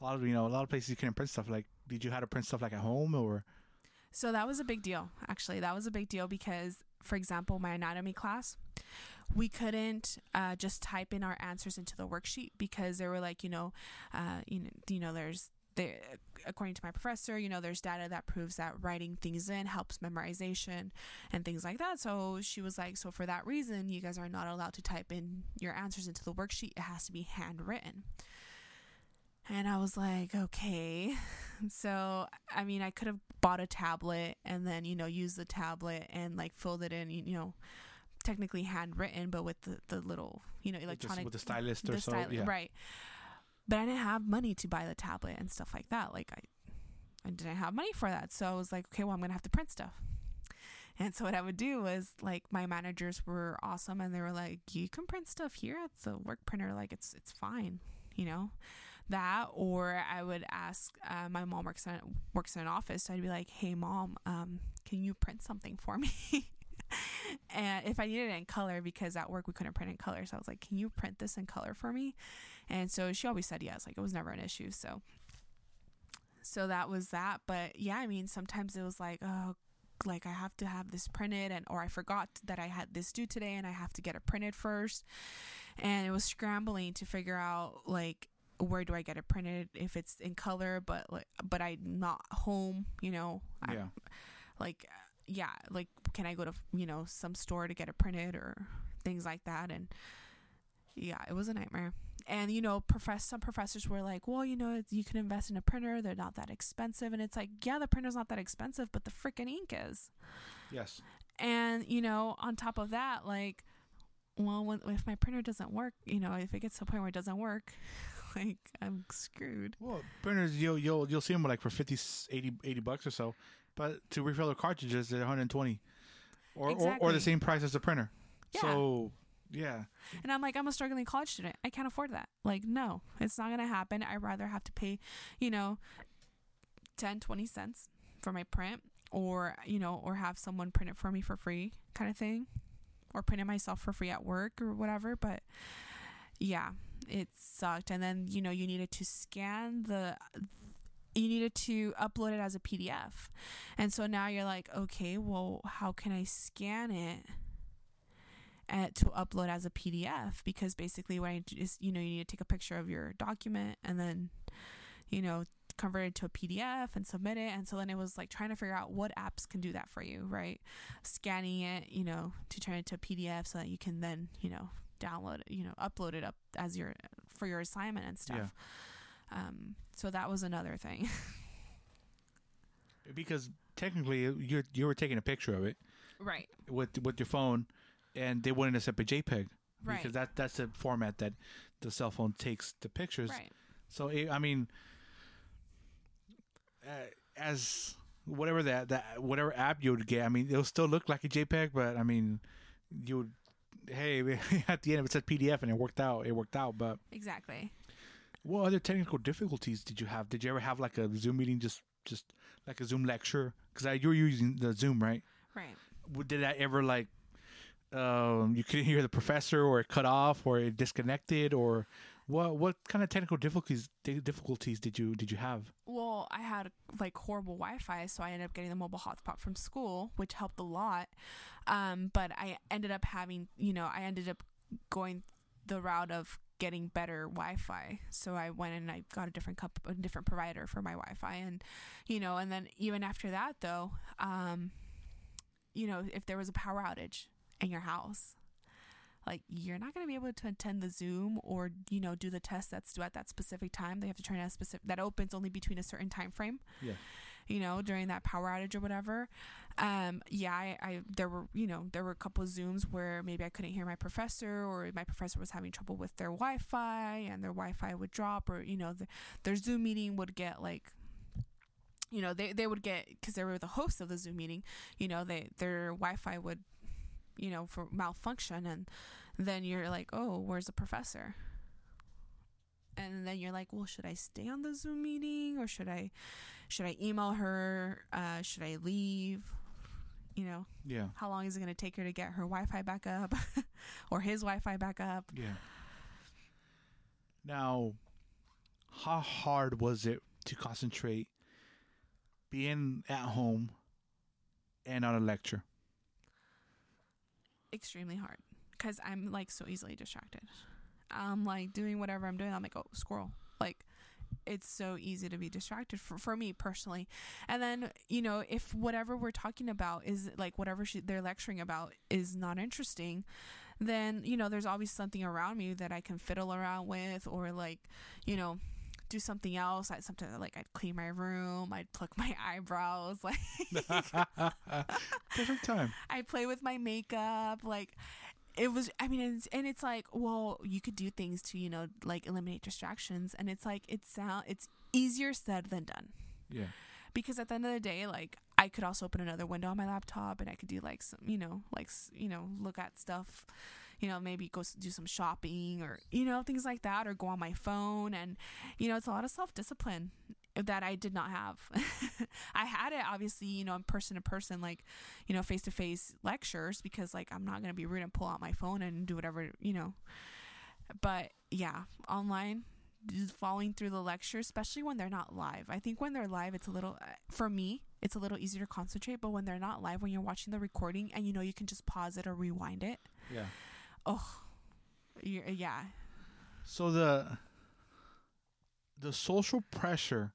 A lot of you know, a lot of places you couldn't print stuff. Like, did you have to print stuff like at home or? So that was a big deal. Actually, that was a big deal because, for example, my anatomy class, we couldn't uh, just type in our answers into the worksheet because they were like, you know, uh, you know, you know, there's there, according to my professor, you know, there's data that proves that writing things in helps memorization and things like that. So she was like, so for that reason, you guys are not allowed to type in your answers into the worksheet. It has to be handwritten. And I was like, okay. So, I mean, I could have bought a tablet and then, you know, used the tablet and like filled it in, you know, technically handwritten, but with the, the little, you know, with just- electronic with the stylist or the so? styl- yeah. right. But I didn't have money to buy the tablet and stuff like that. Like I, I didn't have money for that. So I was like, okay, well, I'm gonna have to print stuff. And so what I would do was like my managers were awesome and they were like, you can print stuff here at the work printer. Like it's it's fine, you know that or i would ask uh, my mom works in works in an office so i'd be like hey mom um, can you print something for me and if i needed it in color because at work we couldn't print in color so i was like can you print this in color for me and so she always said yes like it was never an issue so so that was that. But yeah i mean sometimes it was like oh like i have to have this printed and or i forgot that i had this due today and i have to get it printed first. And it was scrambling to figure out like where do I get it printed if it's in color but like but I'm not home you know? I- Yeah. like yeah like can I go to you know some store to get it printed or things like that? And yeah it was a nightmare and you know, profess some professors were like, well, you know, you can invest in a printer; they're not that expensive. And it's like, yeah, the printer's not that expensive, but the freaking ink is. Yes. And you know, on top of that, like, well, when, if my printer doesn't work, you know, if it gets to a point where it doesn't work, like I'm screwed. Well, printers you'll you'll you'll see them like for 50, 80, 80 bucks or so, but to refill the cartridges they're 120, or, or or the same price as the printer. Yeah. So yeah, And I'm like, I'm a struggling college student. I can't afford that. Like, no, it's not going to happen. I'd rather have to pay, you know, 10, 20 cents for my print or, you know, or have someone print it for me for free kind of thing or print it myself for free at work or whatever. But yeah, it sucked. And then, you know, you needed to scan the, you needed to upload it as a PDF. And so now you're like, okay, well, how can I scan it? Uh, to upload as a PDF because basically what I do is you know you need to take a picture of your document and then you know convert it to a PDF and submit it. And so then it was like trying to figure out what apps can do that for you right? Scanning it you know to turn it to a PDF so that you can then you know download it you know upload it up as your for your assignment and stuff. Um so that was another thing. Because technically you you were taking a picture of it right. with with your phone, and they wouldn't accept a JPEG right because that that's the format that the cell phone takes the pictures. right So it, I mean, uh, as whatever that that whatever app you would get, I mean, it'll still look like a JPEG, but I mean, you would. Hey, at the end, if it said PDF and it worked out, it worked out. But exactly what other technical difficulties did you have? Did you ever have like a Zoom meeting, just just like a Zoom lecture? Because you were using the Zoom, right? right Did that ever like um, you couldn't hear the professor, or it cut off, or it disconnected, or what? What kind of technical difficulties difficulties did you did you have? Well, I had like horrible Wi-Fi, so I ended up getting the mobile hotspot from school, which helped a lot. Um, but I ended up having, you know, I ended up going the route of getting better Wi-Fi. So I went and I got a different cup, a different provider for my Wi-Fi, and you know, and then even after that, though, um, you know, if there was a power outage in your house. Like you're not going to be able to attend the Zoom or you know do the test that's due at that specific time. They have to turn a specific that opens only between a certain time frame Yeah. you know, during that power outage or whatever. Um, yeah, I, I there were you know there were a couple of zooms where maybe I couldn't hear my professor or my professor was having trouble with their Wi-Fi and their Wi-Fi would drop or you know the, their Zoom meeting would get like you know they, they would get because they were the host of the Zoom meeting you know they their Wi-Fi would you know for malfunction and then you're like oh where's the professor and then you're like well should I stay on the Zoom meeting or should I should I email her? Uh, should I leave? You know, Yeah. how long is it going to take her to get her Wi Fi back up or his Wi Fi back up? Yeah. Now, how hard was it to concentrate being at home and on a lecture? Extremely hard because I'm like so easily distracted. I'm like doing whatever I'm doing. I'm like, oh, squirrel. Like, it's so easy to be distracted for, for me personally. And then, you know, if whatever we're talking about is like whatever she, they're lecturing about is not interesting, then, you know, there's always something around me that I can fiddle around with or like, you know, do something else. I sometimes like I'd clean my room, I'd pluck my eyebrows, like Perfect time. I play with my makeup. Like it was. I mean, it's, and it's like, well, you could do things to you know like eliminate distractions, and it's like it's sound it's easier said than done Yeah. because at the end of the day, like I could also open another window on my laptop and I could do like some, you know, like you know, look at stuff, you know, maybe go do some shopping or you know things like that, or go on my phone, and you know, it's a lot of self discipline that I did not have. I had it obviously, you know, in person to person, like you know, face to face lectures because like I'm not gonna be rude and pull out my phone and do whatever, you know. But yeah, online following through the lecture, especially when they're not live. I think when they're live, it's a little, uh, for me, it's a little easier to concentrate. But when they're not live, when you're watching the recording and you know you can just pause it or rewind it, Yeah. Oh, yeah, So the the social pressure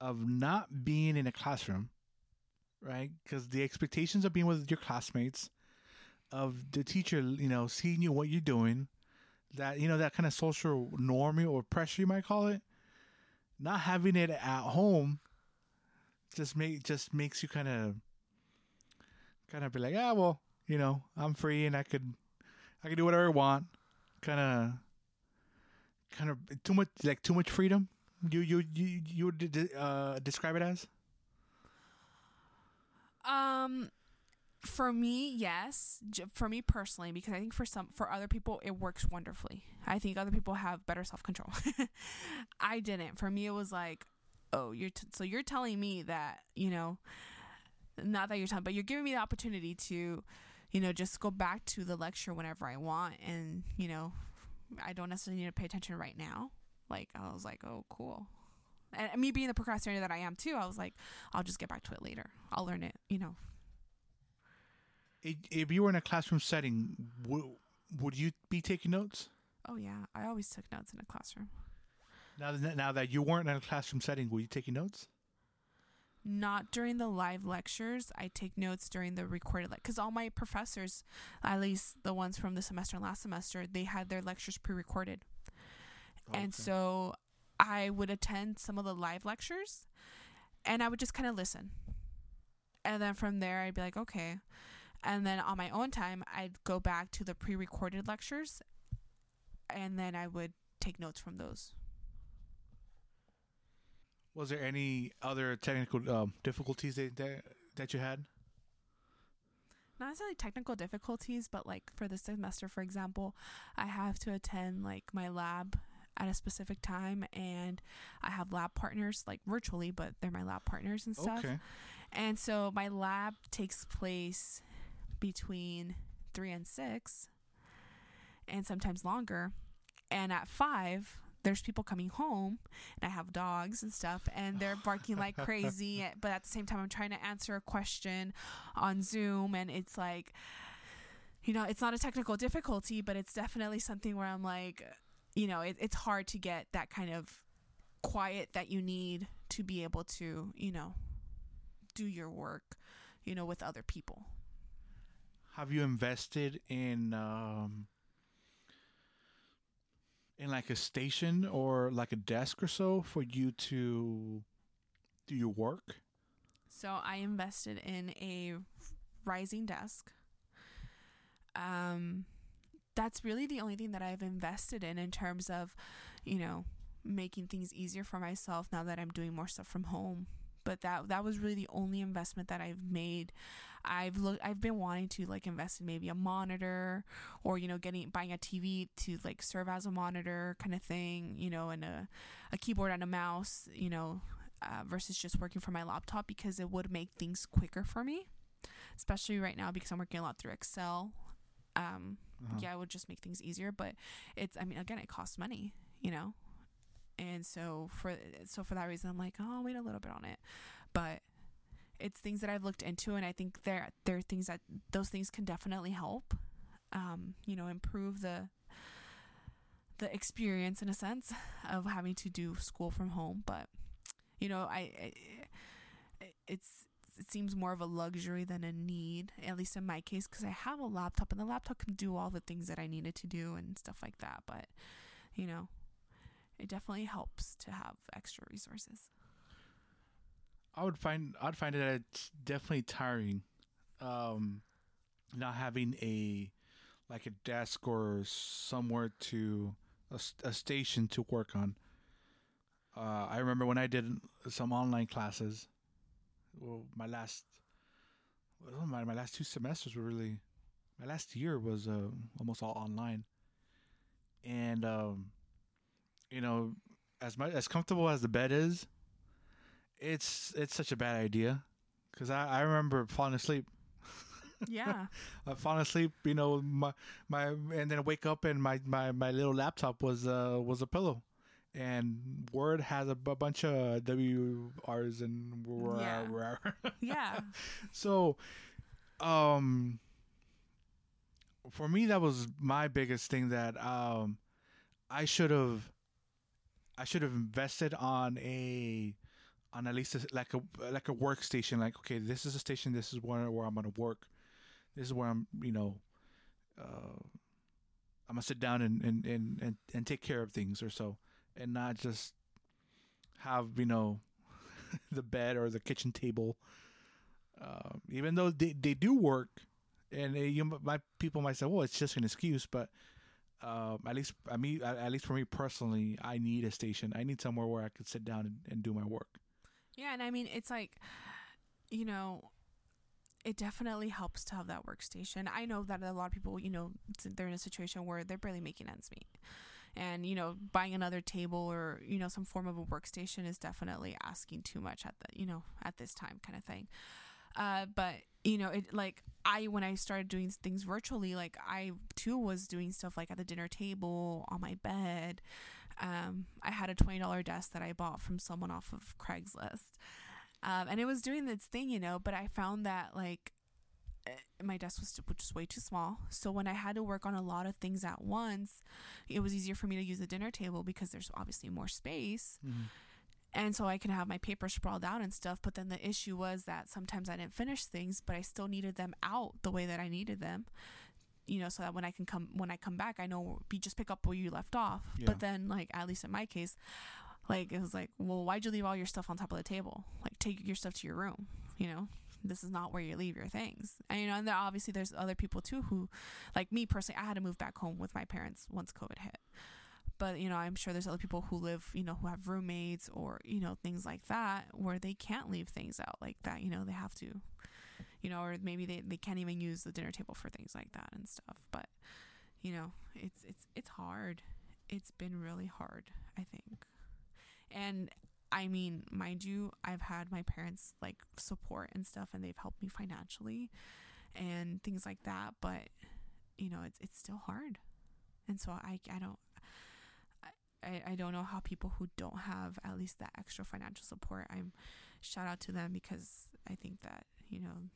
of not being in a classroom, right? Because the expectations of being with your classmates, of the teacher, you know, seeing you what you're doing, that you know that kind of social norm or pressure you might call it. Not having it at home just make just makes you kind of kind of be like, ah, well, you know, I'm free and I could I can do whatever I want. Kind of kind of too much like too much freedom. You you you you would uh, describe it as? Um, for me, yes. For me personally, because I think for some, for other people, it works wonderfully. I think other people have better self control. I didn't. For me, it was like, oh, you're t- so you're telling me that you know, not that you're telling, but you're giving me the opportunity to, you know, just go back to the lecture whenever I want, and you know, I don't necessarily need to pay attention right now. Like I was like, oh, cool. And me being the procrastinator that I am too, I was like, I'll just get back to it later. I'll learn it, you know. If you were in a classroom setting, would would you be taking notes? Oh yeah, I always took notes in a classroom. Now that now that you weren't in a classroom setting, were you taking notes? Not during the live lectures. I take notes during the recorded lectures. because all my professors, at least the ones from the semester and last semester, they had their lectures pre-recorded, and so I would attend some of the live lectures, and I would just kind of listen, and then from there I'd be like, okay, and then on my own time I'd go back to the pre-recorded lectures, and then I would take notes from those. Was there any other technical um, difficulties that, that that you had? not necessarily technical difficulties, but like for the semester, for example, I have to attend like my lab at a specific time, and I have lab partners like virtually, but they're my lab partners and stuff. Okay. And so my lab takes place between three and six, and sometimes longer. And at five, there's people coming home, and I have dogs and stuff, and they're barking like crazy. But at the same time, I'm trying to answer a question on Zoom, and it's like, you know, it's not a technical difficulty, but it's definitely something where I'm like, you know, it, it's hard to get that kind of quiet that you need to be able to, you know, do your work, you know, with other people. Have you invested in um, in like a station or like a desk or so for you to do your work? So I invested in a rising desk. Um, that's really the only thing that I've invested in in terms of, you know, making things easier for myself now that I'm doing more stuff from home. But that that was really the only investment that I've made. I've looked I've been wanting to like invest in maybe a monitor or you know getting buying a TV to like serve as a monitor kind of thing, you know, and a a keyboard and a mouse, you know, uh, versus just working from my laptop because it would make things quicker for me, especially right now because I'm working a lot through Excel. Um, Uh-huh. yeah, it would just make things easier, but it's I mean again it costs money, you know. And so for so for that reason I'm like, oh, I'll wait a little bit on it. But it's things that I've looked into and I think there there are things that those things can definitely help um, you know, improve the the experience in a sense of having to do school from home, but you know, I, I it's it seems more of a luxury than a need, at least in my case, because I have a laptop and the laptop can do all the things that I needed to do and stuff like that. But, you know, it definitely helps to have extra resources. I would find I'd find it it's definitely tiring, um, not having a like a desk or somewhere to a station to work on. Uh, I remember when I did some online classes. Well, my last well, my my last two semesters were really my last year was uh, almost all online, and um, you know, as much as comfortable as the bed is, it's it's such a bad idea because I, I remember falling asleep. Yeah. I falling asleep, you know, my my and then I wake up and my my my little laptop was uh was a pillow, and Word has a, bunch of WRs and Yeah. yeah. so, um, for me that was my biggest thing that um I should have I should have invested on a on at least a, like a like a workstation like okay this is a station this is where where I'm gonna work this is where I'm you know uh, I'm gonna sit down and and and and, and take care of things or so, and not just have you know the bed or the kitchen table. Uh, even though they they do work, and they, you my people might say, well, it's just an excuse, but. Um, at least, I mean, at least for me personally, I need a station. I need somewhere where I could sit down and, and do my work. Yeah, and I mean, it's like, you know, it definitely helps to have that workstation. I know that a lot of people, you know, they're in a situation where they're barely making ends meet. And, you know, buying another table or, you know, some form of a workstation is definitely asking too much at the, you know, at this time kind of thing. Uh, but you know, it like I when I started doing things virtually, like I too was doing stuff like at the dinner table, on my bed. Um, I had a twenty dollar desk that I bought from someone off of Craigslist, um, and it was doing its thing, you know. But I found that like eh, my desk was just way too small. So when I had to work on a lot of things at once, it was easier for me to use the dinner table because there's obviously more space. Mm-hmm and so I can have my papers sprawled out and stuff. But then the issue was that sometimes I didn't finish things, but I still needed them out the way that I needed them. You know, so that when I can come when I come back, I know you just pick up where you left off. Yeah. But then, like at least in my case, like it was like, well, why'd you leave all your stuff on top of the table? Like take your stuff to your room. You know, this is not where you leave your things. And you know, and there obviously there's other people too who, like me personally, I had to move back home with my parents once COVID hit but you know i'm sure there's other people who live you know who have roommates or you know things like that where they can't leave things out like that you know they have to you know or maybe they, they can't even use the dinner table for things like that and stuff. But you know it's it's it's hard. It's been really hard i think. And i mean mind you i've had my parents like support and stuff and they've helped me financially and things like that. But you know it's it's still hard. And so i i don't I, I don't know how people who don't have at least that extra financial support, I'm shout out to them because I think that, you know,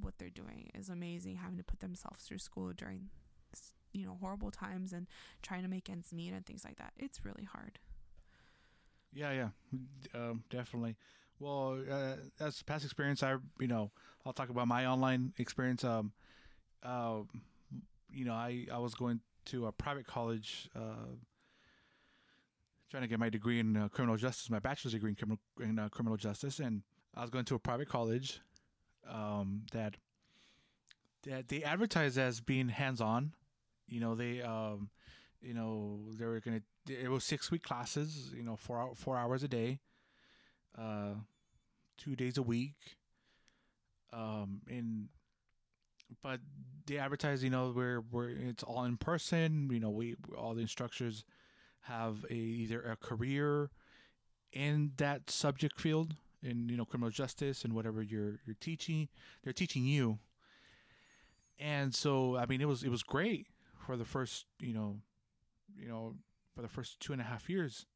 what they're doing is amazing having to put themselves through school during you know horrible times and trying to make ends meet and things like that. It's really hard. Yeah yeah. Um, definitely. Well uh, as past experience. I you know i'll talk about my online experience. Um uh, you know i i was going to a private college, uh, trying to get my degree in uh, criminal justice, my bachelor's degree in criminal in uh, criminal justice, and I was going to a private college um, that that they advertised as being hands on. You know, they um, you know they were gonna. It was six week classes. You know, four four hours a day, uh, two days a week. Um, and but they advertise, you know, where where it's all in person. You know, we all the instructors have a either a career in that subject field in you know criminal justice and whatever you're you're teaching. They're teaching you, and so I mean, it was it was great for the first you know, you know, for the first two and a half years.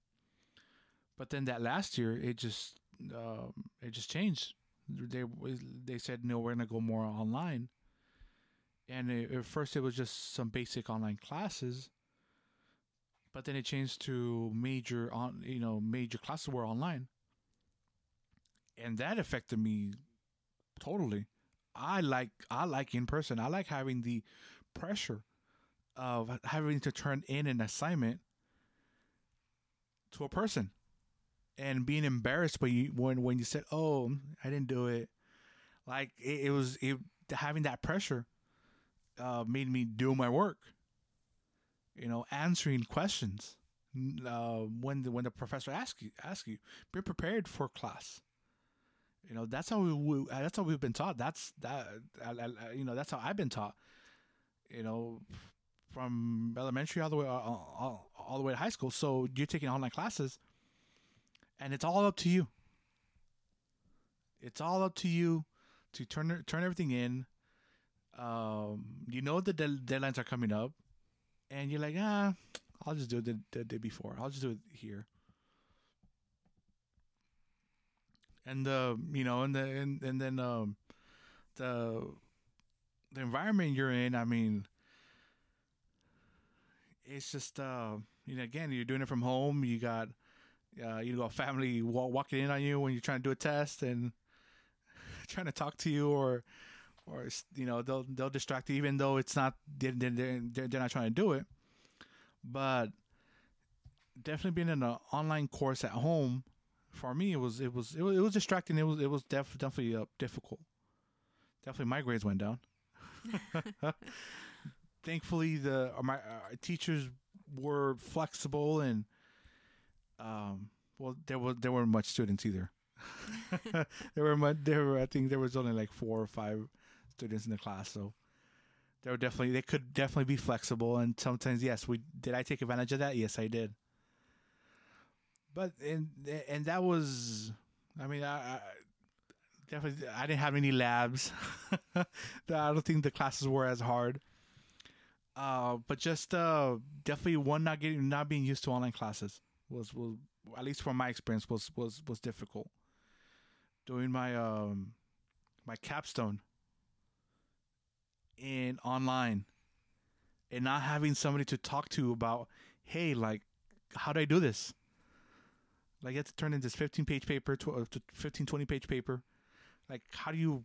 But then that last year, it just um, it just changed. They they said no, we're gonna go more online and it, at first it was just some basic online classes but then it changed to major on you know major classes were online and that affected me totally i like i like in person i like having the pressure of having to turn in an assignment to a person and being embarrassed when you when when you said oh i didn't do it like it, it was it having that pressure uh, made me do my work. You know, answering questions uh, when the when the professor asks you ask you, be prepared for class. You know, that's how we, we that's how we've been taught. That's that you know that's how I've been taught. You know, from elementary all the way all, all, all the way to high school. So you're taking online classes, and it's all up to you. It's all up to you to turn turn everything in, um, you know the de- deadlines are coming up, and you're like, ah, I'll just do it the, the day before. I'll just do it here. And the you know, and the and, and then um, the the environment you're in. I mean, it's just uh, you know, again, you're doing it from home. You got uh, you got family walking in on you when you're trying to do a test and trying to talk to you or or you know they'll they'll distract you even though it's not they're, they're, they're they're not trying to do it but definitely being in an online course at home for me it was it was it was, it was distracting. It was it was def, definitely uh, difficult. Definitely my grades went down. Thankfully the uh, my uh, teachers were flexible and um well there was there weren't much students either. There were much, there were I think there was only like four or five students in the class so they were definitely they could definitely be flexible and sometimes yes we did I take advantage of that? Yes I did but and and that was I mean I, I definitely I didn't have any labs I don't think the classes were as hard uh, but just uh, definitely one not getting not being used to online classes was was at least from my experience was was was difficult. Doing my um my capstone in online and not having somebody to talk to about hey like how do I do this? Like you have to turn in this 15 page paper to uh, 15 20 page paper. Like how do you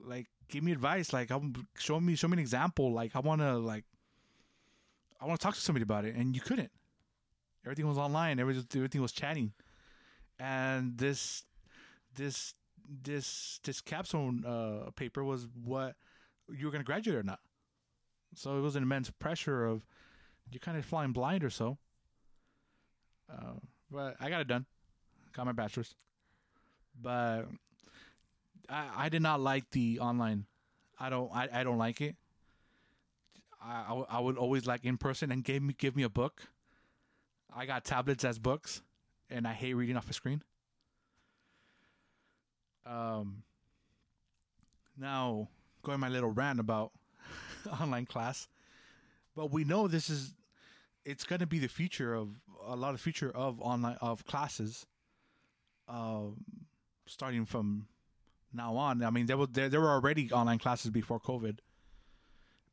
like give me advice? Like i'm show me show me an example. Like i want to like i want to talk to somebody about it and you couldn't. Everything was online. Everything, everything was chatting. And this this this this capstone uh, paper was what you were going to graduate or not. So it was an immense pressure of you're kind of flying blind or so. Uh, but i got it done got my bachelor's but I, I did not like the online. I don't I, I don't like it. I, I, would always like in person and give me give me a book. I got tablets as books, and I hate reading off a screen. Um. Now going my little rant about online class, but we know this is it's going to be the future of a lot of future of online of classes. Um, starting from now on. I mean, there were there, there were already online classes before COVID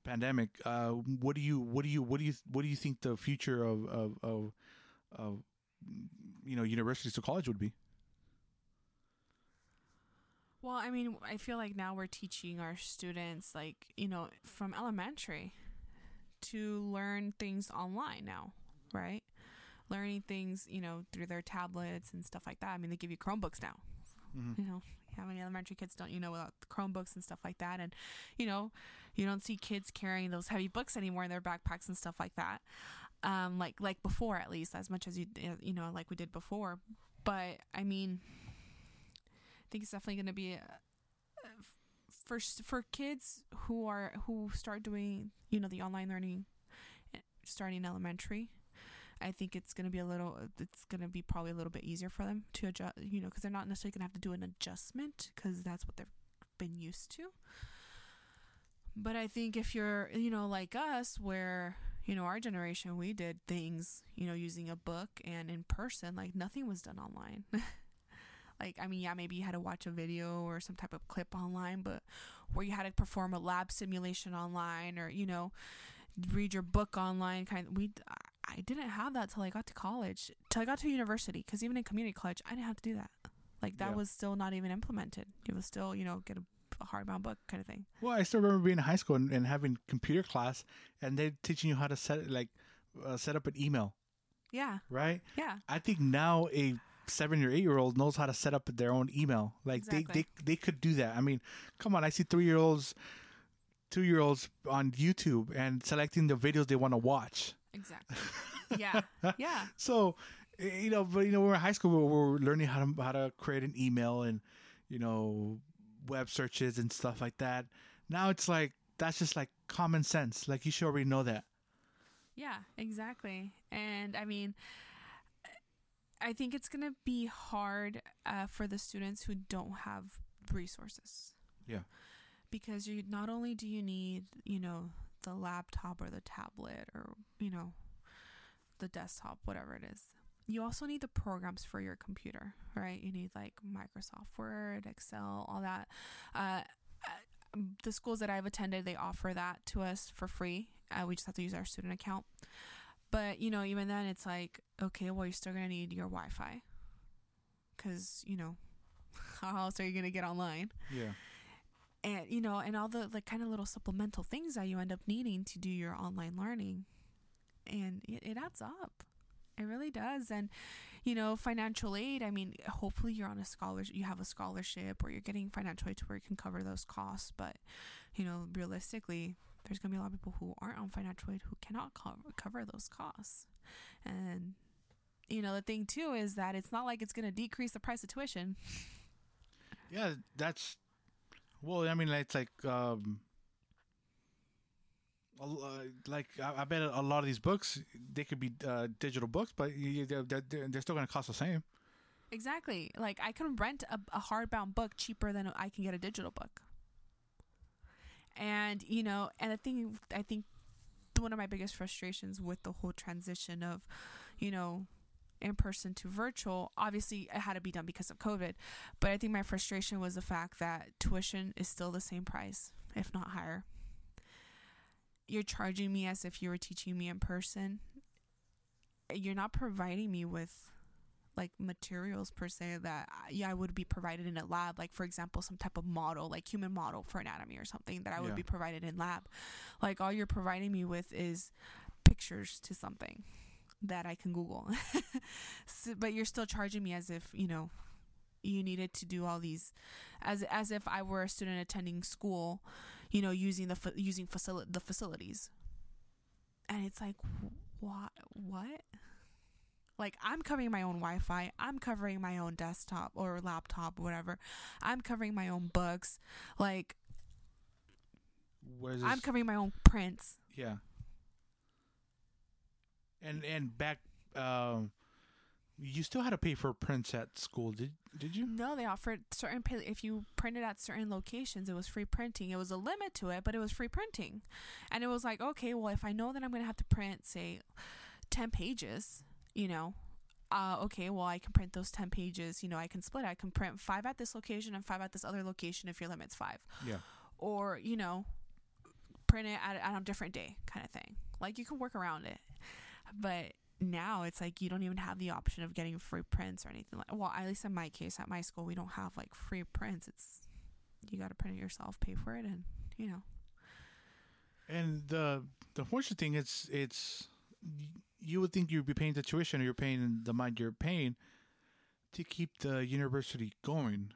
pandemic. Uh, what do you what do you what do you what do you think the future of of of, of you know universities to college would be? Well, I mean, I feel like now we're teaching our students, like, you know, from elementary to learn things online now, right? Learning things, you know, through their tablets and stuff like that. I mean, they give you Chromebooks now. Mm-hmm. You know, how many elementary kids don't you know about Chromebooks and stuff like that? And, you know, you don't see kids carrying those heavy books anymore in their backpacks and stuff like that. Um, like like before, at least, as much as you you know, like we did before. But I mean, I think it's definitely going to be a, for for kids who are who start doing you know the online learning eh, starting elementary. I think it's going to be a little it's going to be probably a little bit easier for them to adjust, you know, cuz they're not necessarily going to have to do an adjustment cuz that's what they've been used to. But I think if you're, you know, like us where you know, our generation, we did things, you know, using a book and in person, like nothing was done online. like, I mean, yeah, maybe you had to watch a video or some type of clip online, but where you had to perform a lab simulation online or, you know, read your book online kind of, we, I didn't have that till I got to college, till I got to university, because even in community college, I didn't have to do that. Like, that Yeah. was still not even implemented. It was still, you know, get a, a hardbound book kind of thing. Well, I still remember being in high school and, and having computer class, and they're teaching you how to set like uh, set up an email, Yeah. right? Yeah. I think now a seven or eight year old knows how to set up their own email. Like they, they they could do that. I mean, come on, I see three year olds, two year olds on YouTube and selecting the videos they want to watch. Exactly. yeah. Yeah. So, you know, but you know, we're in high school. We're, we're learning how to how to create an email and you know web searches and stuff like that. Now it's like that's just like common sense. Like you should already know that. Yeah, exactly. And I mean, I think it's going to be hard uh, for the students who don't have resources. Yeah. Because you not only do you need, you know, the laptop or the tablet or, you know, the desktop, whatever it is. You also need the programs for your computer, right? You need like Microsoft Word, Excel, all that. Uh, uh, the schools that I've attended, they offer that to us for free. Uh, we just have to use our student account. But, you know, even then, it's like, okay, well, you're still going to need your Wi Fi. Because, you know, how else are you going to get online? Yeah. And you know and all the like kind of little supplemental things that you end up needing to do your online learning. And it, it adds up. It really does. And you know financial aid i mean hopefully you're on a scholarship you have a scholarship or you're getting financial aid to where you can cover those costs. But you know realistically there's going to be a lot of people who aren't on financial aid who cannot cover, those costs. And you know the thing too is that it's not like it's going to decrease the price of tuition. Yeah, that's well. I mean, it's like um, like I, I bet a lot of these books they could be uh, digital books, but they're, still going to cost the same. Exactly. Like I can rent a, a hardbound book cheaper than I can get a digital book. And you know, and the thing I think one of my biggest frustrations with the whole transition of, you know, in person to virtual, obviously it had to be done because of COVID, but I think my frustration was the fact that tuition is still the same price, if not higher. You're charging me as if you were teaching me in person. You're not providing me with like materials per se that uh, yeah I would be provided in a lab like for example some type of model like human model for anatomy or something that I would Yeah. be provided in lab like all you're providing me with is pictures to something that I can google so, but you're still charging me as if you know you needed to do all these as as if I were a student attending school you know using the using facil- the facilities and it's like what what like I'm covering my own Wi-Fi, I'm covering my own desktop or laptop, whatever. I'm covering my own books. Like I'm covering my own prints. yeah, and and back, um, you still had to pay for prints at school. Did did you? No, they offered certain pay- if you printed at certain locations, it was free printing. It was a limit to it, but it was free printing. And it was like, okay, well, if I know that I'm going to have to print say 10 pages, you know, uh, okay, well, I can print those 10 pages. You know, I can split. I can print five at this location and five at this other location if your limit's five. Yeah. or you know print it at, at a different day kind of thing like you can work around it but now it's like you don't even have the option of getting free prints or anything like well at least in my case at my school we don't have like free prints it's you got to print it yourself pay for it and you know And the the unfortunate thing is, it's you would think you'd be paying the tuition or you're paying the amount you're paying to keep the university going.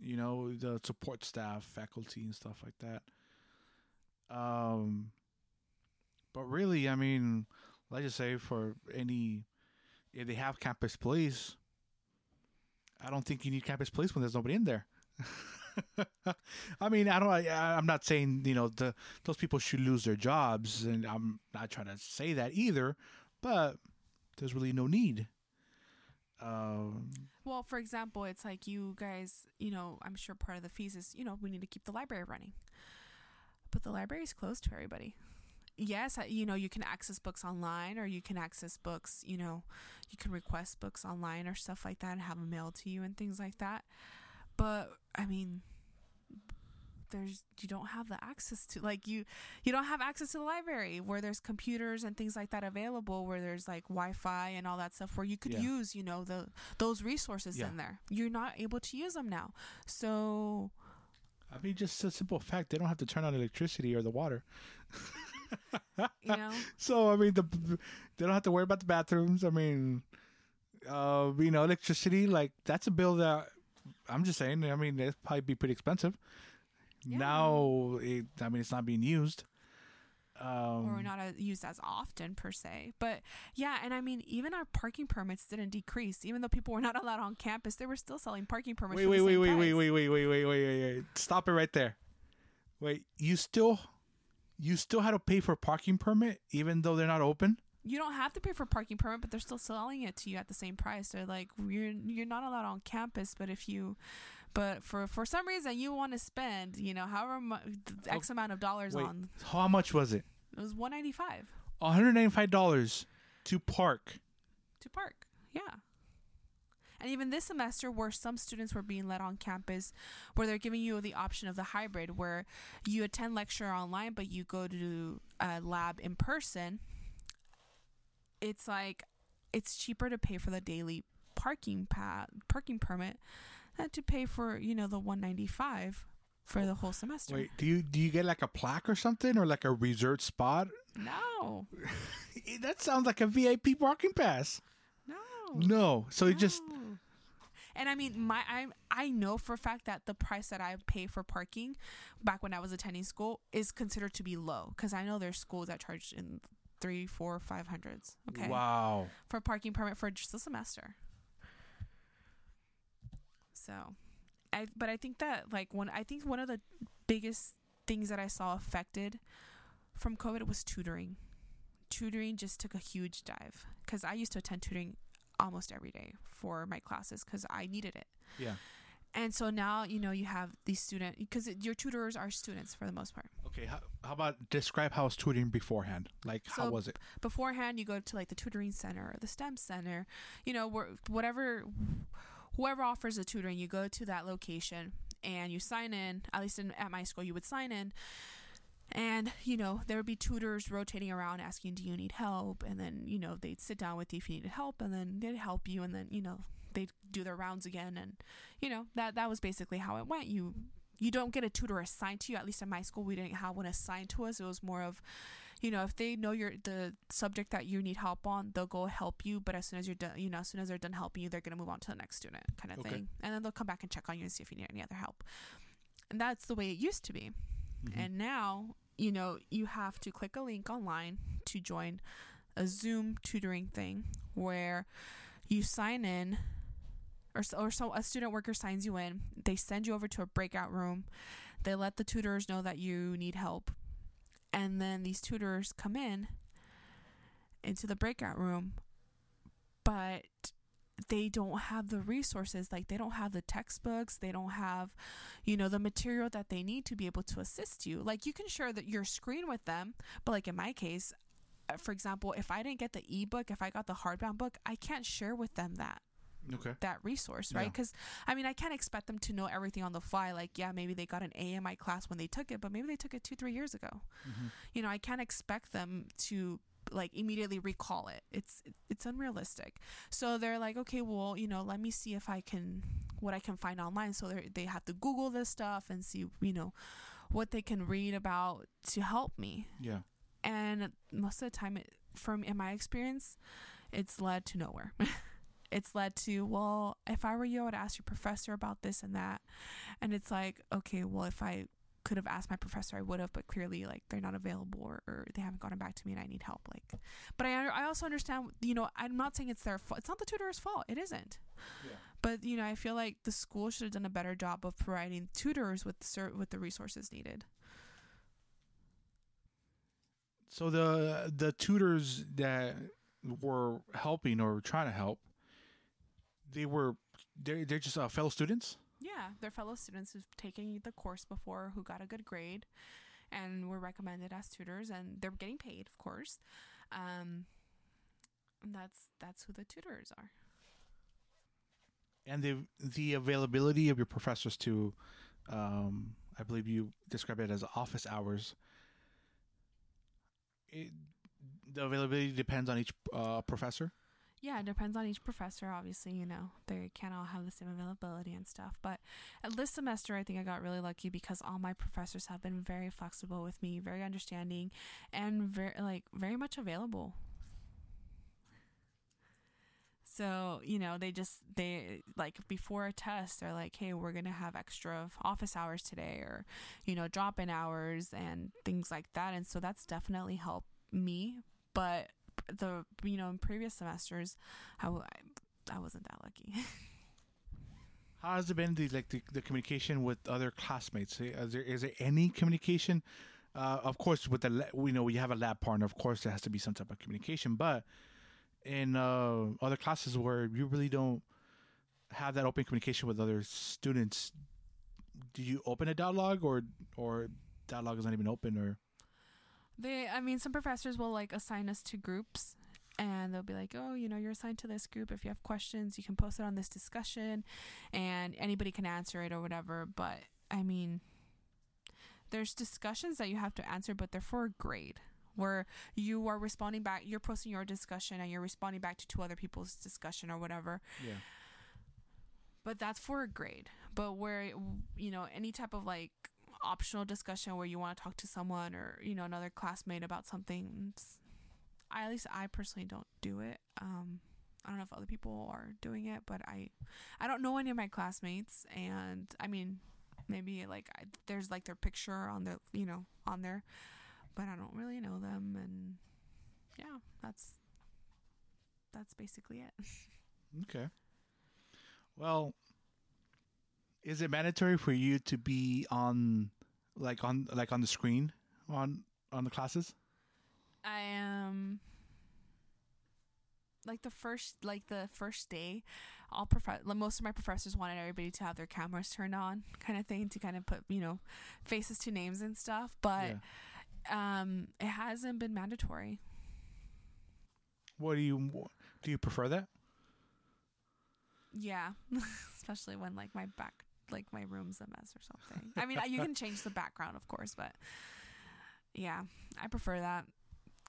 You know, the support staff, faculty, and stuff like that. Um, but really, I mean, let's just say for any, if they have campus police, I don't think you need campus police when there's nobody in there. I mean, I don't. I, I'm not saying you know the those people should lose their jobs, and I'm not trying to say that either. But there's really no need. Um, well for example it's like you guys you know i'm sure part of the fees is you know we need to keep the library running but the library is closed to everybody yes you know you can access books online or you can access books you know you can request books online or stuff like that and have them mailed to you and things like that but i mean there's you don't have the access to like you you don't have access to the library where there's computers and things like that available where there's like wi-fi and all that stuff where you could Yeah. use you know the those resources Yeah. in there you're not able to use them now so I mean, just a simple fact: they don't have to turn on electricity or the water. you know So I mean, the they don't have to worry about the bathrooms. I mean, uh, you know, electricity like that's a bill that I'm just saying. I mean, it'd probably be pretty expensive. Yeah. Now, it, I mean, it's not being used. Um, or not as, used as often per se. But yeah, and I mean, even our parking permits didn't decrease. Even though people were not allowed on campus, they were still selling parking permits. wait, wait, wait, wait, wait, wait, wait, wait, wait, wait, wait, wait. Stop it right there. Wait, you still, you still had to pay for a parking permit even though they're not open. You don't have to pay for a parking permit, but they're still selling it to you at the same price. They're like, you're you're not allowed on campus, but if you, but for for some reason you want to spend, you know, however mu- oh, X amount of dollars Wait, on, how much was it? it was one ninety five One hundred ninety-five dollars to park. to park. Yeah. And even this semester, where some students were being let on campus, where they're giving you the option of the hybrid, where you attend lecture online, but you go to a lab in person, it's like it's cheaper to pay for the daily parking pad, parking permit than to pay for, you know, the 195 for the whole semester. Wait, do you do you get like a plaque or something or like a reserved spot? No, that sounds like a VIP parking pass. no, No, so you just no. And I mean, my I I know for a fact that the price that I pay for parking back when I was attending school is considered to be low because I know there's schools that charge in three, four, five hundreds. Okay, wow. for a parking permit for just a semester. So, I but I think that like one I think one of the biggest things that I saw affected from COVID was tutoring. Tutoring just took a huge dive because I used to attend tutoring almost every day for my classes because I needed it. Yeah. And so now you know you have these student because your tutors are students for the most part. Okay, how, how about describe how was tutoring beforehand? Like how So- was it? beforehand you go to like the tutoring center or the STEM center, you know, where, whatever, whoever offers the tutoring, you go to that location and you sign in. At least in, at my school, you would sign in, and you know there would be tutors rotating around asking, "Do you need help?" And then you know they'd sit down with you if you needed help, and then they'd help you, and then you know they'd do their rounds again, and you know that that was basically how it went. You you don't get a tutor assigned to you. At least in my school, we didn't have one assigned to us. It was more of you know, if they know you're the subject that you need help on, they'll go help you. But as soon as you're done, you know, as soon as they're done helping you, they're gonna move on to the next student, kind of Okay. thing. And then they'll come back and check on you and see if you need any other help. And that's the way it used to be. Mhm. And now, you know, you have to click a link online to join a Zoom tutoring thing where you sign in. Or so, or so a student worker signs you in. They send you over to a breakout room. They let the tutors know that you need help and then these tutors come in into the breakout room they don't have the resources like they don't have the textbooks they don't have you know the material that they need to be able to assist you like you can share that your screen with them but like in my case uh, for example if i didn't get the ebook if i got the hardbound book i can't share with them that Okay. that resource, right? Yeah. Because I mean, I can't expect them to know everything on the fly. Like, yeah, maybe they got an A in my class when they took it, but maybe they took it two, three years ago. Mhm. You know, I can't expect them to like immediately recall it. It's it's unrealistic. So they're like, okay, well, you know, let me see if I can what I can find online. So they they have to Google this stuff and see, you know, what they can read about to help me Yeah. and most of the time it, from in my experience it's led to nowhere it's led to well if i were you i would ask your professor about this and that and it's like okay well if i could have asked my professor i would have but clearly like they're not available or, or they haven't gotten back to me and i need help like but i i also understand you know i'm not saying it's their fault it's not the tutor's fault it isn't Yeah. but you know i feel like the school should have done a better job of providing tutors with the cer- with the resources needed So the the tutors that were helping or trying to help, they were they they're just uh, fellow students. Yeah, they're fellow students who've taken the course before, who got a good grade, and were recommended as tutors, and they're getting paid, of course. Um, and that's that's who the tutors are. and the the availability of your professors to um i believe you described it as office hours it, the availability depends on each uh, professor Yeah, it depends on each professor. Obviously, you know they can't all have the same availability and stuff. But at this semester, I think I got really lucky because all my professors have been very flexible with me, very understanding, and very like very much available. So you know they just they like before a test they're like, hey, we're gonna have extra office hours today, or you know drop in hours and things like that. And so that's definitely helped me. But the you know in previous semesters I, wasn't that lucky. How has it been the like the, the communication with other classmates? Is there, is there any communication? Uh, of course with the la- we know we have a lab partner of course there has to be some type of communication but in uh, other classes where you really don't have that open communication with other students do you open a dialogue or or dialogue is not even open or they i mean some professors will like assign us to groups and they'll be like oh you know you're assigned to this group. If you have questions you can post it on this discussion and anybody can answer it or whatever. But i mean there's discussions that you have to answer but they're for a grade where you are responding back you're posting your discussion and you're responding back to two other people's discussion or whatever. Yeah. But that's for a grade. But where you know any type of like optional discussion where you want to talk to someone or you know another classmate about something. It's, I at least I personally don't do it. Um, I don't know if other people are doing it, but I I don't know any of my classmates, and I mean maybe like I, there's like their picture on the you know on there, but I don't really know them, and yeah, that's that's basically it. Okay. Well, is it mandatory for you to be on like on like on the screen on on the classes? I am like the first like the first day all prof- most of my professors wanted everybody to have their cameras turned on kind of thing to kind of put you know faces to names and stuff but um it hasn't been mandatory What do you do? You prefer that? yeah especially when like my back like my room's a mess or something i mean you can change the background of course but yeah i prefer that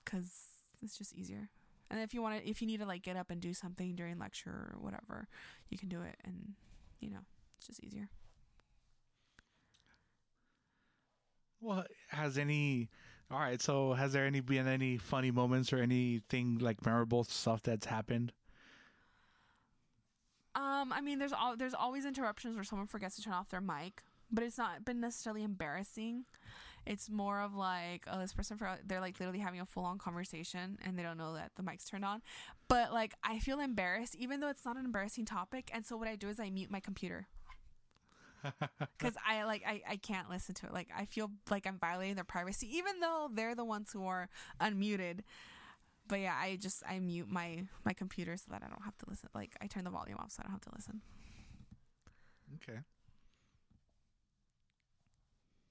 because it's just easier and if you want to if you need to like get up and do something during lecture or whatever you can do it and you know it's just easier Well, has any? All right. So, has there any been any funny moments or anything like memorable stuff that's happened? Um i mean there's all there's always interruptions where someone forgets to turn off their mic but it's not been necessarily embarrassing it's more of like oh this person forgot they're like literally having a full-on conversation and they don't know that the mic's turned on but like i feel embarrassed even though it's not an embarrassing topic and so what i do is i mute my computer because I like I, I can't listen to it. Like I feel like I'm violating their privacy, even though they're the ones who are unmuted. But yeah, I just I mute my my computer so that I don't have to listen. Like I turn the volume off so I don't have to listen. Okay.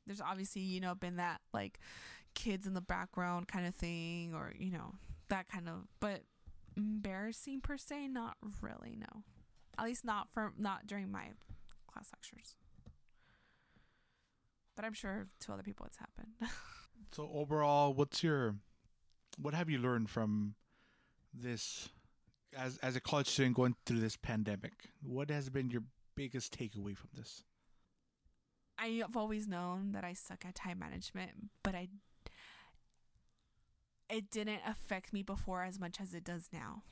There's obviously you know been that like kids in the background kind of thing, or you know that kind of. But embarrassing per se, not really. No, at least not for not during my class lectures. But I'm sure to other people it's happened. So overall, what's your what have you learned from this as as a college student going through this pandemic? What has been your biggest takeaway from this? I've always known that I suck at time management, but I it didn't affect me before as much as it does now.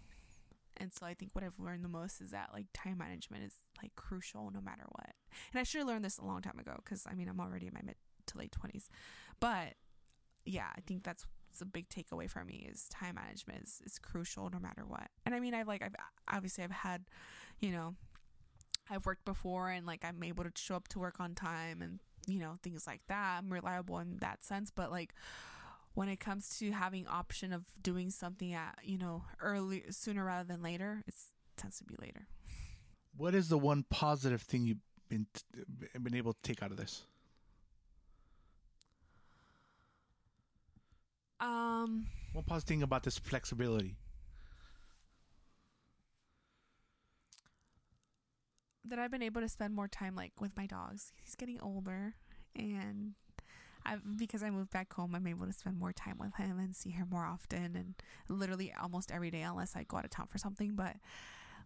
And so I think what I've learned the most is that like time management is like crucial no matter what. And I should have learned this a long time ago because I mean I'm already in my mid to late 20s. But yeah, I think that's a big takeaway for me is time management is, is crucial no matter what. And I mean I've like I've obviously I've had, you know, I've worked before and like I'm able to show up to work on time and you know things like that. I'm reliable in that sense, but like when it comes to having option of doing something at you know early sooner rather than later, it tends to be later. What is the one positive thing you've been been able to take out of this? Um, One positive thing about this flexibility. that I've been able to spend more time like with my dogs. He's getting older, and I've because I moved back home, I'm able to spend more time with him and see him more often, and literally almost every day, unless I go out of town for something. But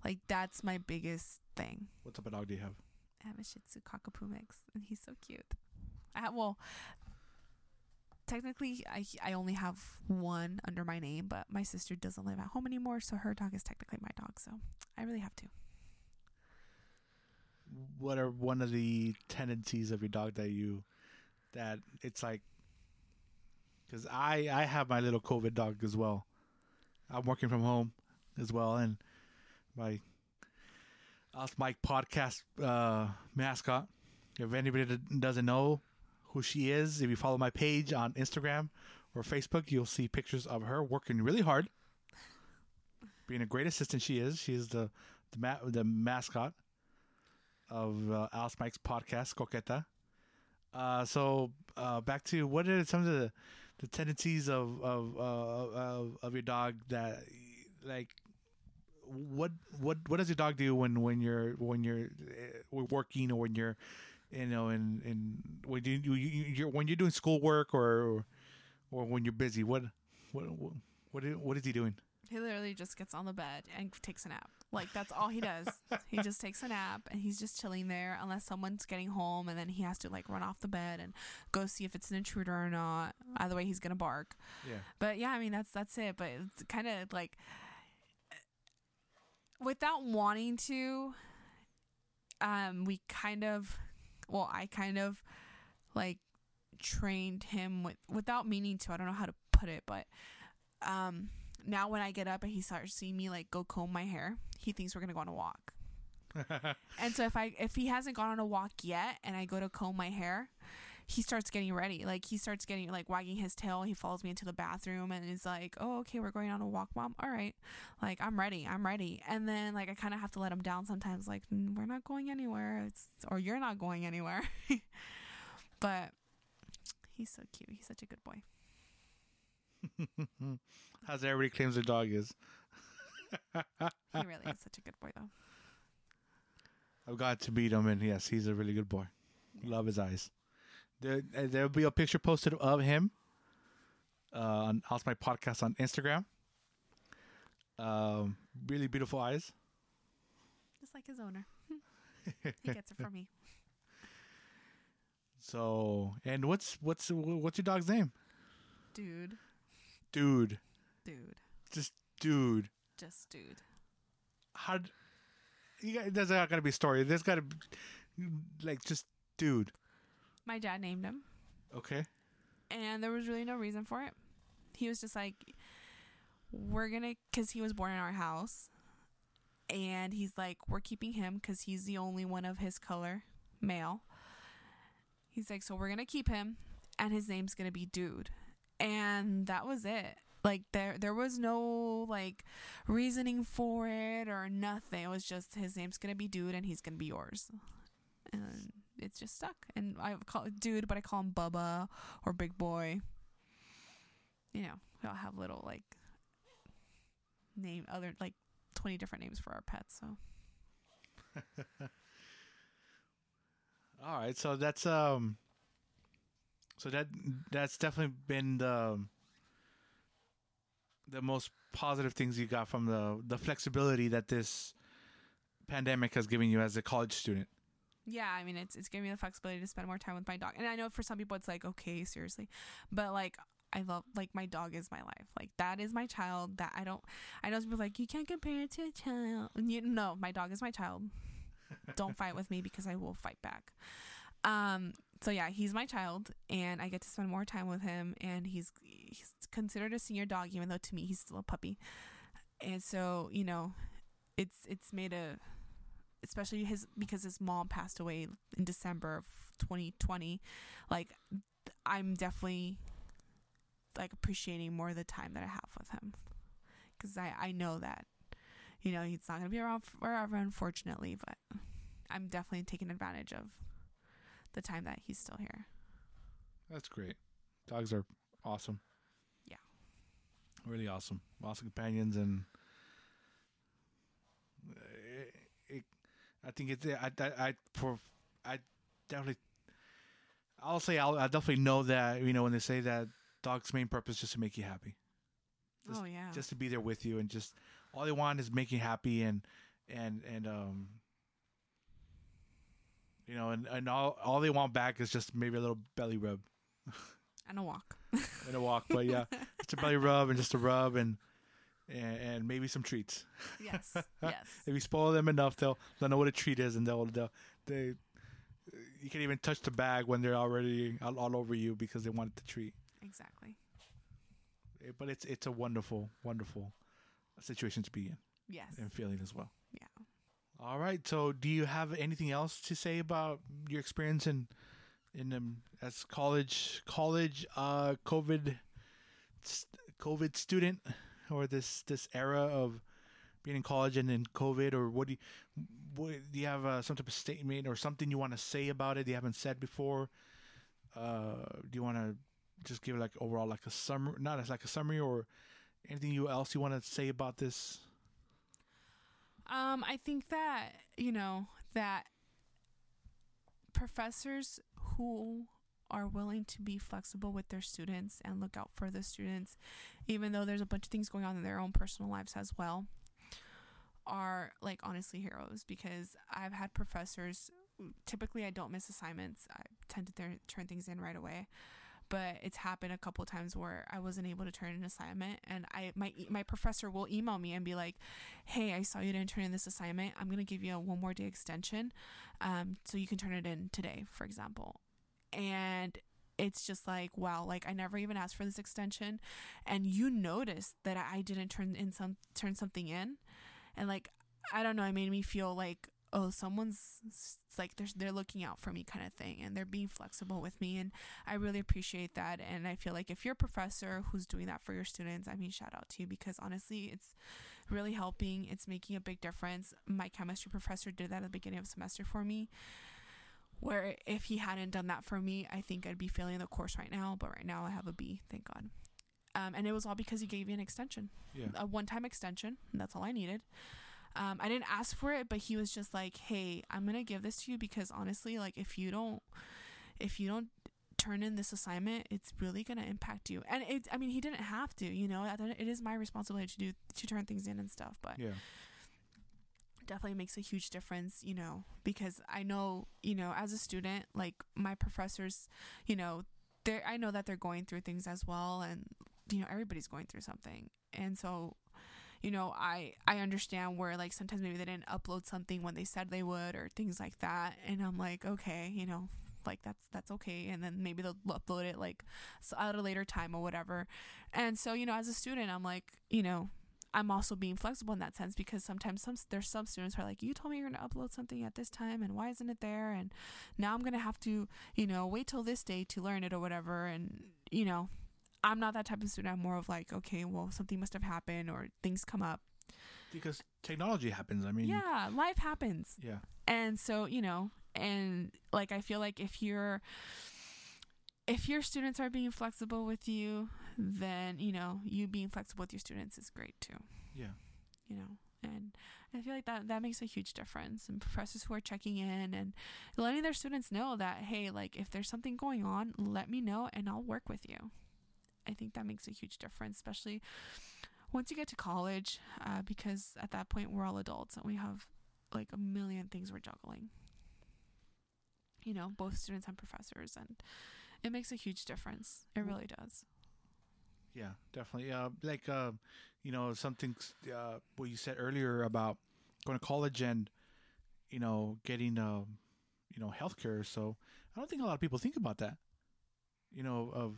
like that's my biggest thing. What type of dog do you have? I have a Shih Tzu Cockapoo mix, and he's so cute. I have, well, technically, I I only have one under my name, but my sister doesn't live at home anymore, so her dog is technically my dog. So I really have to. What are one of the tendencies of your dog that you that it's like? Because I I have my little COVID dog as well. I'm working from home as well, and my Alice Mike podcast uh, mascot. If anybody doesn't know who she is, if you follow my page on Instagram or Facebook, you'll see pictures of her working really hard, being a great assistant. She is. She is the the, ma- the mascot of uh, Alice Mike's podcast, Coqueta. Uh, so uh, back to what are some of the, the tendencies of of, uh, of of your dog that like what what what does your dog do when when you're when you're uh, working or when you're you know in in when you, you you're when you're doing schoolwork or or when you're busy what what what what is, what is he doing He literally just gets on the bed and takes a nap. Like that's all he does. he just takes a nap and he's just chilling there unless someone's getting home and then he has to like run off the bed and go see if it's an intruder or not. Either way, he's gonna bark. Yeah. But yeah, I mean that's that's it. But it's kind of like without wanting to, um, we kind of, well, I kind of like trained him with without meaning to. I don't know how to put it, but um, now when I get up and he starts seeing me like go comb my hair, he thinks we're gonna go on a walk. and so if I if he hasn't gone on a walk yet and I go to comb my hair, he starts getting ready. Like he starts getting like wagging his tail. He follows me into the bathroom and is like, "Oh, okay, we're going on a walk, mom. All right, like I'm ready. I'm ready." And then like I kind of have to let him down sometimes. Like "Mm, we're not going anywhere. It's or you're not going anywhere. but he's so cute. He's such a good boy. As everybody claims their dog is. He really is such a good boy though. I've got to meet him, and yes, he's a really good boy. Love his eyes. There, uh, there'll be a picture posted of him uh, on Alice Mike Podcast on Instagram. Um, really beautiful eyes. Just like his owner. he gets it from me. So, and what's what's what's your dog's name? Dude. Dude, Dude. just dude. Just dude. How? You got, there's not gotta be a story. There's gotta be like just dude. My dad named him. Okay. and there was really no reason for it. He was just like, we're gonna, because he was born in our house, and he's like, we're keeping him because he's the only one of his color, male. He's like, so we're gonna keep him, and his name's gonna be Dude, and that was it. Like there, there was no like reasoning for it or nothing. It was just his name's gonna be Dude, and he's gonna be yours, and it's just stuck. And I call it Dude, but I call him Bubba or Big Boy. You know, we all have little like name other like twenty different names for our pets. So All right, so that's um, so that that's definitely been the the most positive things you got from the the flexibility that this pandemic has given you as a college student. Yeah, I mean it's it's giving me the flexibility to spend more time with my dog. And I know for some people it's like okay, seriously, but like. I love like my dog is my life. Like that is my child. That I don't. I know people like you can't compare it to a child. And you, no, my dog is my child. don't fight with me because I will fight back. Um. So yeah, he's my child, and I get to spend more time with him. And he's he's considered a senior dog, even though to me he's still a puppy. And so you know, it's it's made a, especially his because his mom passed away in December of 2020. Like I'm definitely like appreciating more the time that I have with him because I I know that you know he's not gonna be around forever, unfortunately, but I'm definitely taking advantage of the time that he's still here. That's great. Dogs are awesome. Yeah. Really awesome. Awesome companions and I think it's I, I I for I definitely I'll say I'll, I definitely know that you know when they say that dog's main purpose is just to make you happy. Just- oh yeah, Just to be there with you and just all they want is make you happy and and and um you know and, and all all they want back is just maybe a little belly rub and a walk. and a walk. But yeah, just a belly rub and just a rub and and, and maybe some treats. yes, yes, If you spoil them enough, they'll they'll know what a treat is, and they'll they'll they you can even touch the bag when they're already all, all over you because they want the treat. exactly. Eh, But it's it's a wonderful wonderful situation to be in Yes, and feeling as well. yeah. All right. So, do you have anything else to say about your experience in in um, as college college uh COVID st- COVID student or this this era of being in college and then COVID or what do you what, do you have uh, some type of statement or something you want to say about it you haven't said before? Uh, do you want to just give like overall like a summary, not as like a summary or anything you else you want to say about this? Um, I think that you know that professors who are willing to be flexible with their students and look out for the students, even though there's a bunch of things going on in their own personal lives as well, are like honestly heroes because I've had professors. Typically, I don't miss assignments. I tend to th- turn things in right away but it's happened a couple times where I wasn't able to turn an assignment and I my my professor will email me and be like, "Hey, I saw you didn't turn in this assignment. I'm to give you a one more day extension um so you can turn it in today, for example." And it's just like wow like i never even asked for this extension. And you noticed that i didn't turn in some turn something in. And like i don't know it made me feel like oh someone's like they're, they're looking out for me kind of thing and they're being flexible with me and i really appreciate that. And i feel like if you're a professor who's doing that for your students i mean shout out to you because honestly it's really helping. It's making a big difference. My chemistry professor did that at the beginning of semester for me where if he hadn't done that for me i think i'd be failing the course right now but right now i have a b thank god um, and it was all because he gave me an extension Yeah. a one-time extension and that's all i needed um, I didn't ask for it, but he was just like, "Hey, I'm gonna give this to you because honestly, like if you don't, if you don't turn in this assignment, it's really gonna impact you." And it, I mean, he didn't have to, you know. At the end, It is my responsibility to do to turn things in and stuff, but Yeah. Definitely makes a huge difference, you know, because I know, you know, as a student, like my professors, you know, they I know that they're going through things as well and you know, everybody's going through something. And so, you know, I I understand where like sometimes maybe they didn't upload something when they said they would or things like that, and I'm like, okay, you know, like that's that's okay. And then maybe they'll upload it like at a later time or whatever. And so you know as a student i'm like you know i'm also being flexible in that sense because sometimes some there's some students who are like you told me you're going to upload something at this time and why isn't it there and now i'm going to have to you know wait till this day to learn it or whatever and you know i'm not that type of student i'm more of like okay well something must have happened or things come up Because technology happens. I mean, yeah life happens yeah. and so you know and like i feel like if you're if your students are being flexible with you then you know you being flexible with your students is great too. Yeah. you know and i feel like that that makes a huge difference and professors who are checking in and letting their students know that hey like if there's something going on let me know and i'll work with you. I think that makes a huge difference especially once you get to college uh, because at that point we're all adults and we have like a million things we're juggling. You know both students and professors and it makes a huge difference. It really does Yeah, definitely. Uh, like, uh, you know, something uh, what you said earlier about going to college and, you know, getting, uh, you know, healthcare. So I don't think a lot of people think about that. You know, of,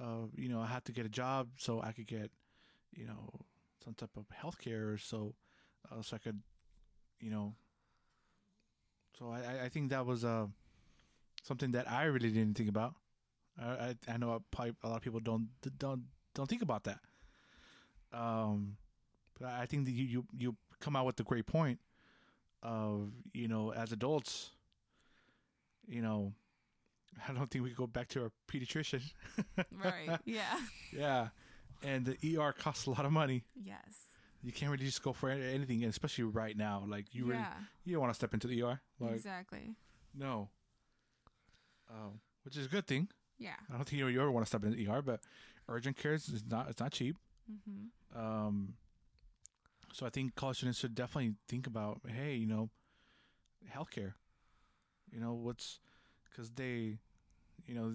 uh, you know, I have to get a job so I could get, you know, some type of healthcare. So, uh, so I could, you know. So I, I- think that was uh, something that I really didn't think about. I, I, I know probably a lot of people don't don't don't think about that. Um, but I think that you, you you come out with the great point of you know as adults, you know, I don't think we go back to our pediatrician. right yeah yeah, and the ER costs a lot of money. yes You can't really just go for anything, and especially right now. Like you really yeah you don't want to step into the ER. Like exactly no. Um, which is a good thing. yeah I don't think you ever want to step into the ER, but urgent care is not it's not cheap. mm-hmm. Um, so I think college students should definitely think about, hey, you know, healthcare. You know what's because they, you know,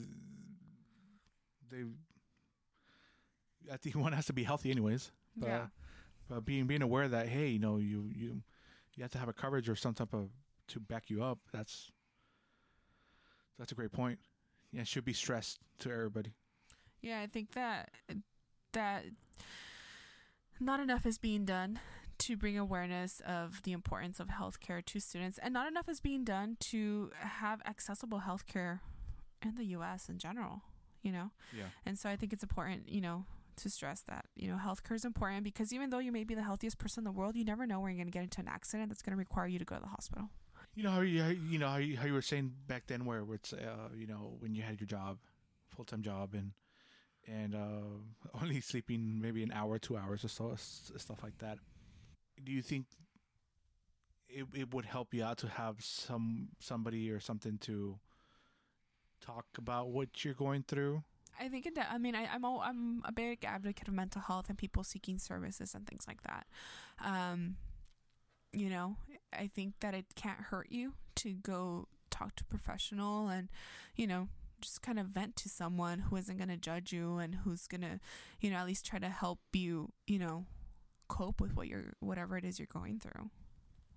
they. I think one has to be healthy, anyways. But, yeah but being being aware that hey, you know, you you you have to have a coverage or some type of to back you up. That's that's a great point. Yeah, it should be stressed to everybody. Yeah, I think that that not enough is being done to bring awareness of the importance of healthcare to students, and not enough is being done to have accessible healthcare in the U.S. in general. You know, Yeah. and so I think it's important, you know, to stress that you know healthcare is important because even though you may be the healthiest person in the world, you never know where you're going to get into an accident that's going to require you to go to the hospital. You know how you you know how you, how you were saying back then where, where it's uh, you know when you had your job, full time job and and uh, only sleeping maybe an hour, two hours or so, stuff like that. Do you think it it would help you out to have some somebody or something to talk about what you're going through? I think it. I mean, I, I'm all, I'm a big advocate of mental health and people seeking services and things like that. Um, you know, I think that it can't hurt you to go talk to a professional and, you know, just kind of vent to someone who isn't going to judge you and who's going to, you know, at least try to help you, you know, cope with what you're, whatever it is you're going through.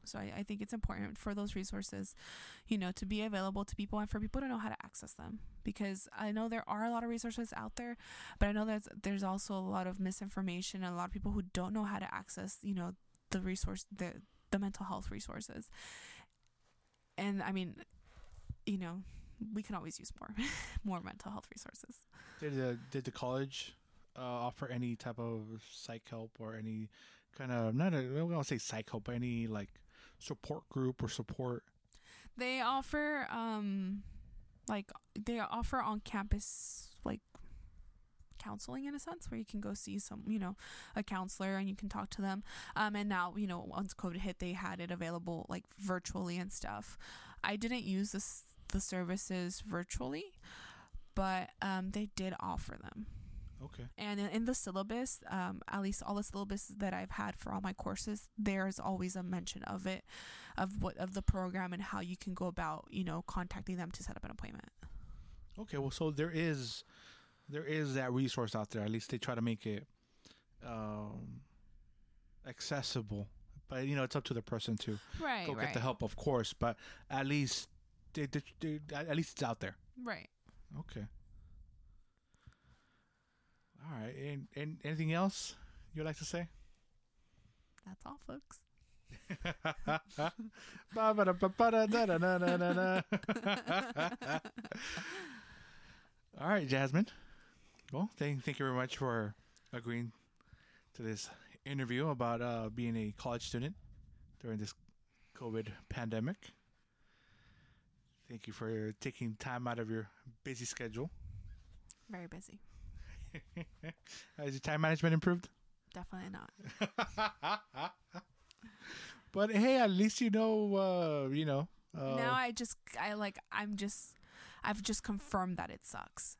So I, I think it's important for those resources, you know, to be available to people and for people to know how to access them. Because I know there are a lot of resources out there, but I know there's there's also a lot of misinformation and a lot of people who don't know how to access, you know, the resource the the mental health resources. And I mean, you know, we can always use more more mental health resources. Did the did the college uh, offer any type of psych help or any kind of not a, I don't want to say psych help, but any like support group or support? They offer um like they offer on campus like counseling in a sense where you can go see some you know a counselor and you can talk to them um and now you know once covid hit they had it available like virtually and stuff i didn't use this the services virtually but um they did offer them Okay. and in, the syllabus um at least all the syllabuses that i've had for all my courses there's always a mention of it of what of the program and how you can go about you know contacting them to set up an appointment Okay. Well, so there is there is that resource out there. At least they try to make it um, accessible. But you know, it's up to the person to right go right get the help, of course. But at least they, they, they, at least it's out there. right Okay. All right. And, and anything else you'd like to say? that's all folks All right, Jasmine. Well, thank, thank you very much for agreeing to this interview about uh, being a college student during this COVID pandemic. Thank you for taking time out of your busy schedule. very busy. Has your time management improved? definitely not. But hey, at least you know, uh, you know. Uh, now i just i like i'm just i've just confirmed that it sucks.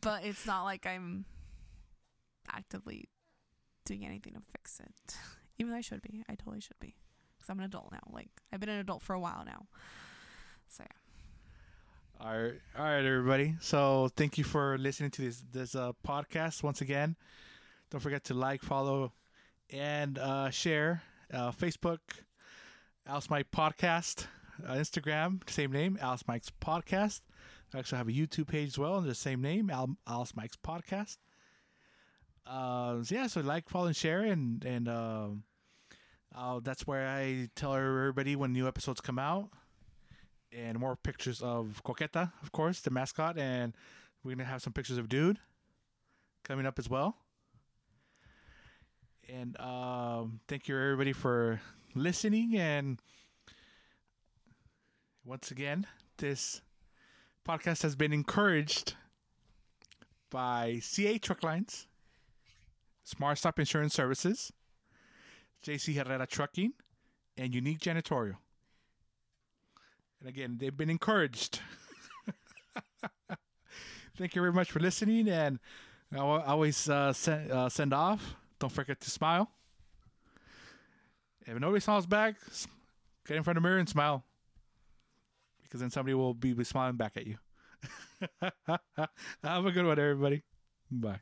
But it's not like i'm actively doing anything to fix it. Even though i should be. I totally should be. Because i'm an adult now. Like i've been an adult for a while now. So yeah All right, all right, everybody. So thank you for listening to this this uh, podcast once again. Don't forget to like, follow, and uh, share. Uh, Facebook, Alice Mike Podcast. Uh, Instagram, same name, Alice Mike's Podcast. I actually have a YouTube page as well, under the same name, Al- Alice Mike's Podcast. Uh, so yeah, so like, follow, and share, and and um, that's where I tell everybody when new episodes come out and more pictures of Coqueta, of course, the mascot, and we're gonna have some pictures of Dude coming up as well. And um, thank you everybody for listening. And once again, this podcast has been encouraged by CA Truck Lines, Smart Stop Insurance Services, JC Herrera Trucking, and Unique Janitorial. And again, they've been encouraged. Thank you very much for listening. And I always uh, send, uh, send off. Don't forget to smile. If nobody smiles back, get in front of the mirror and smile. Because then somebody will be smiling back at you. Have a good one, everybody. Bye.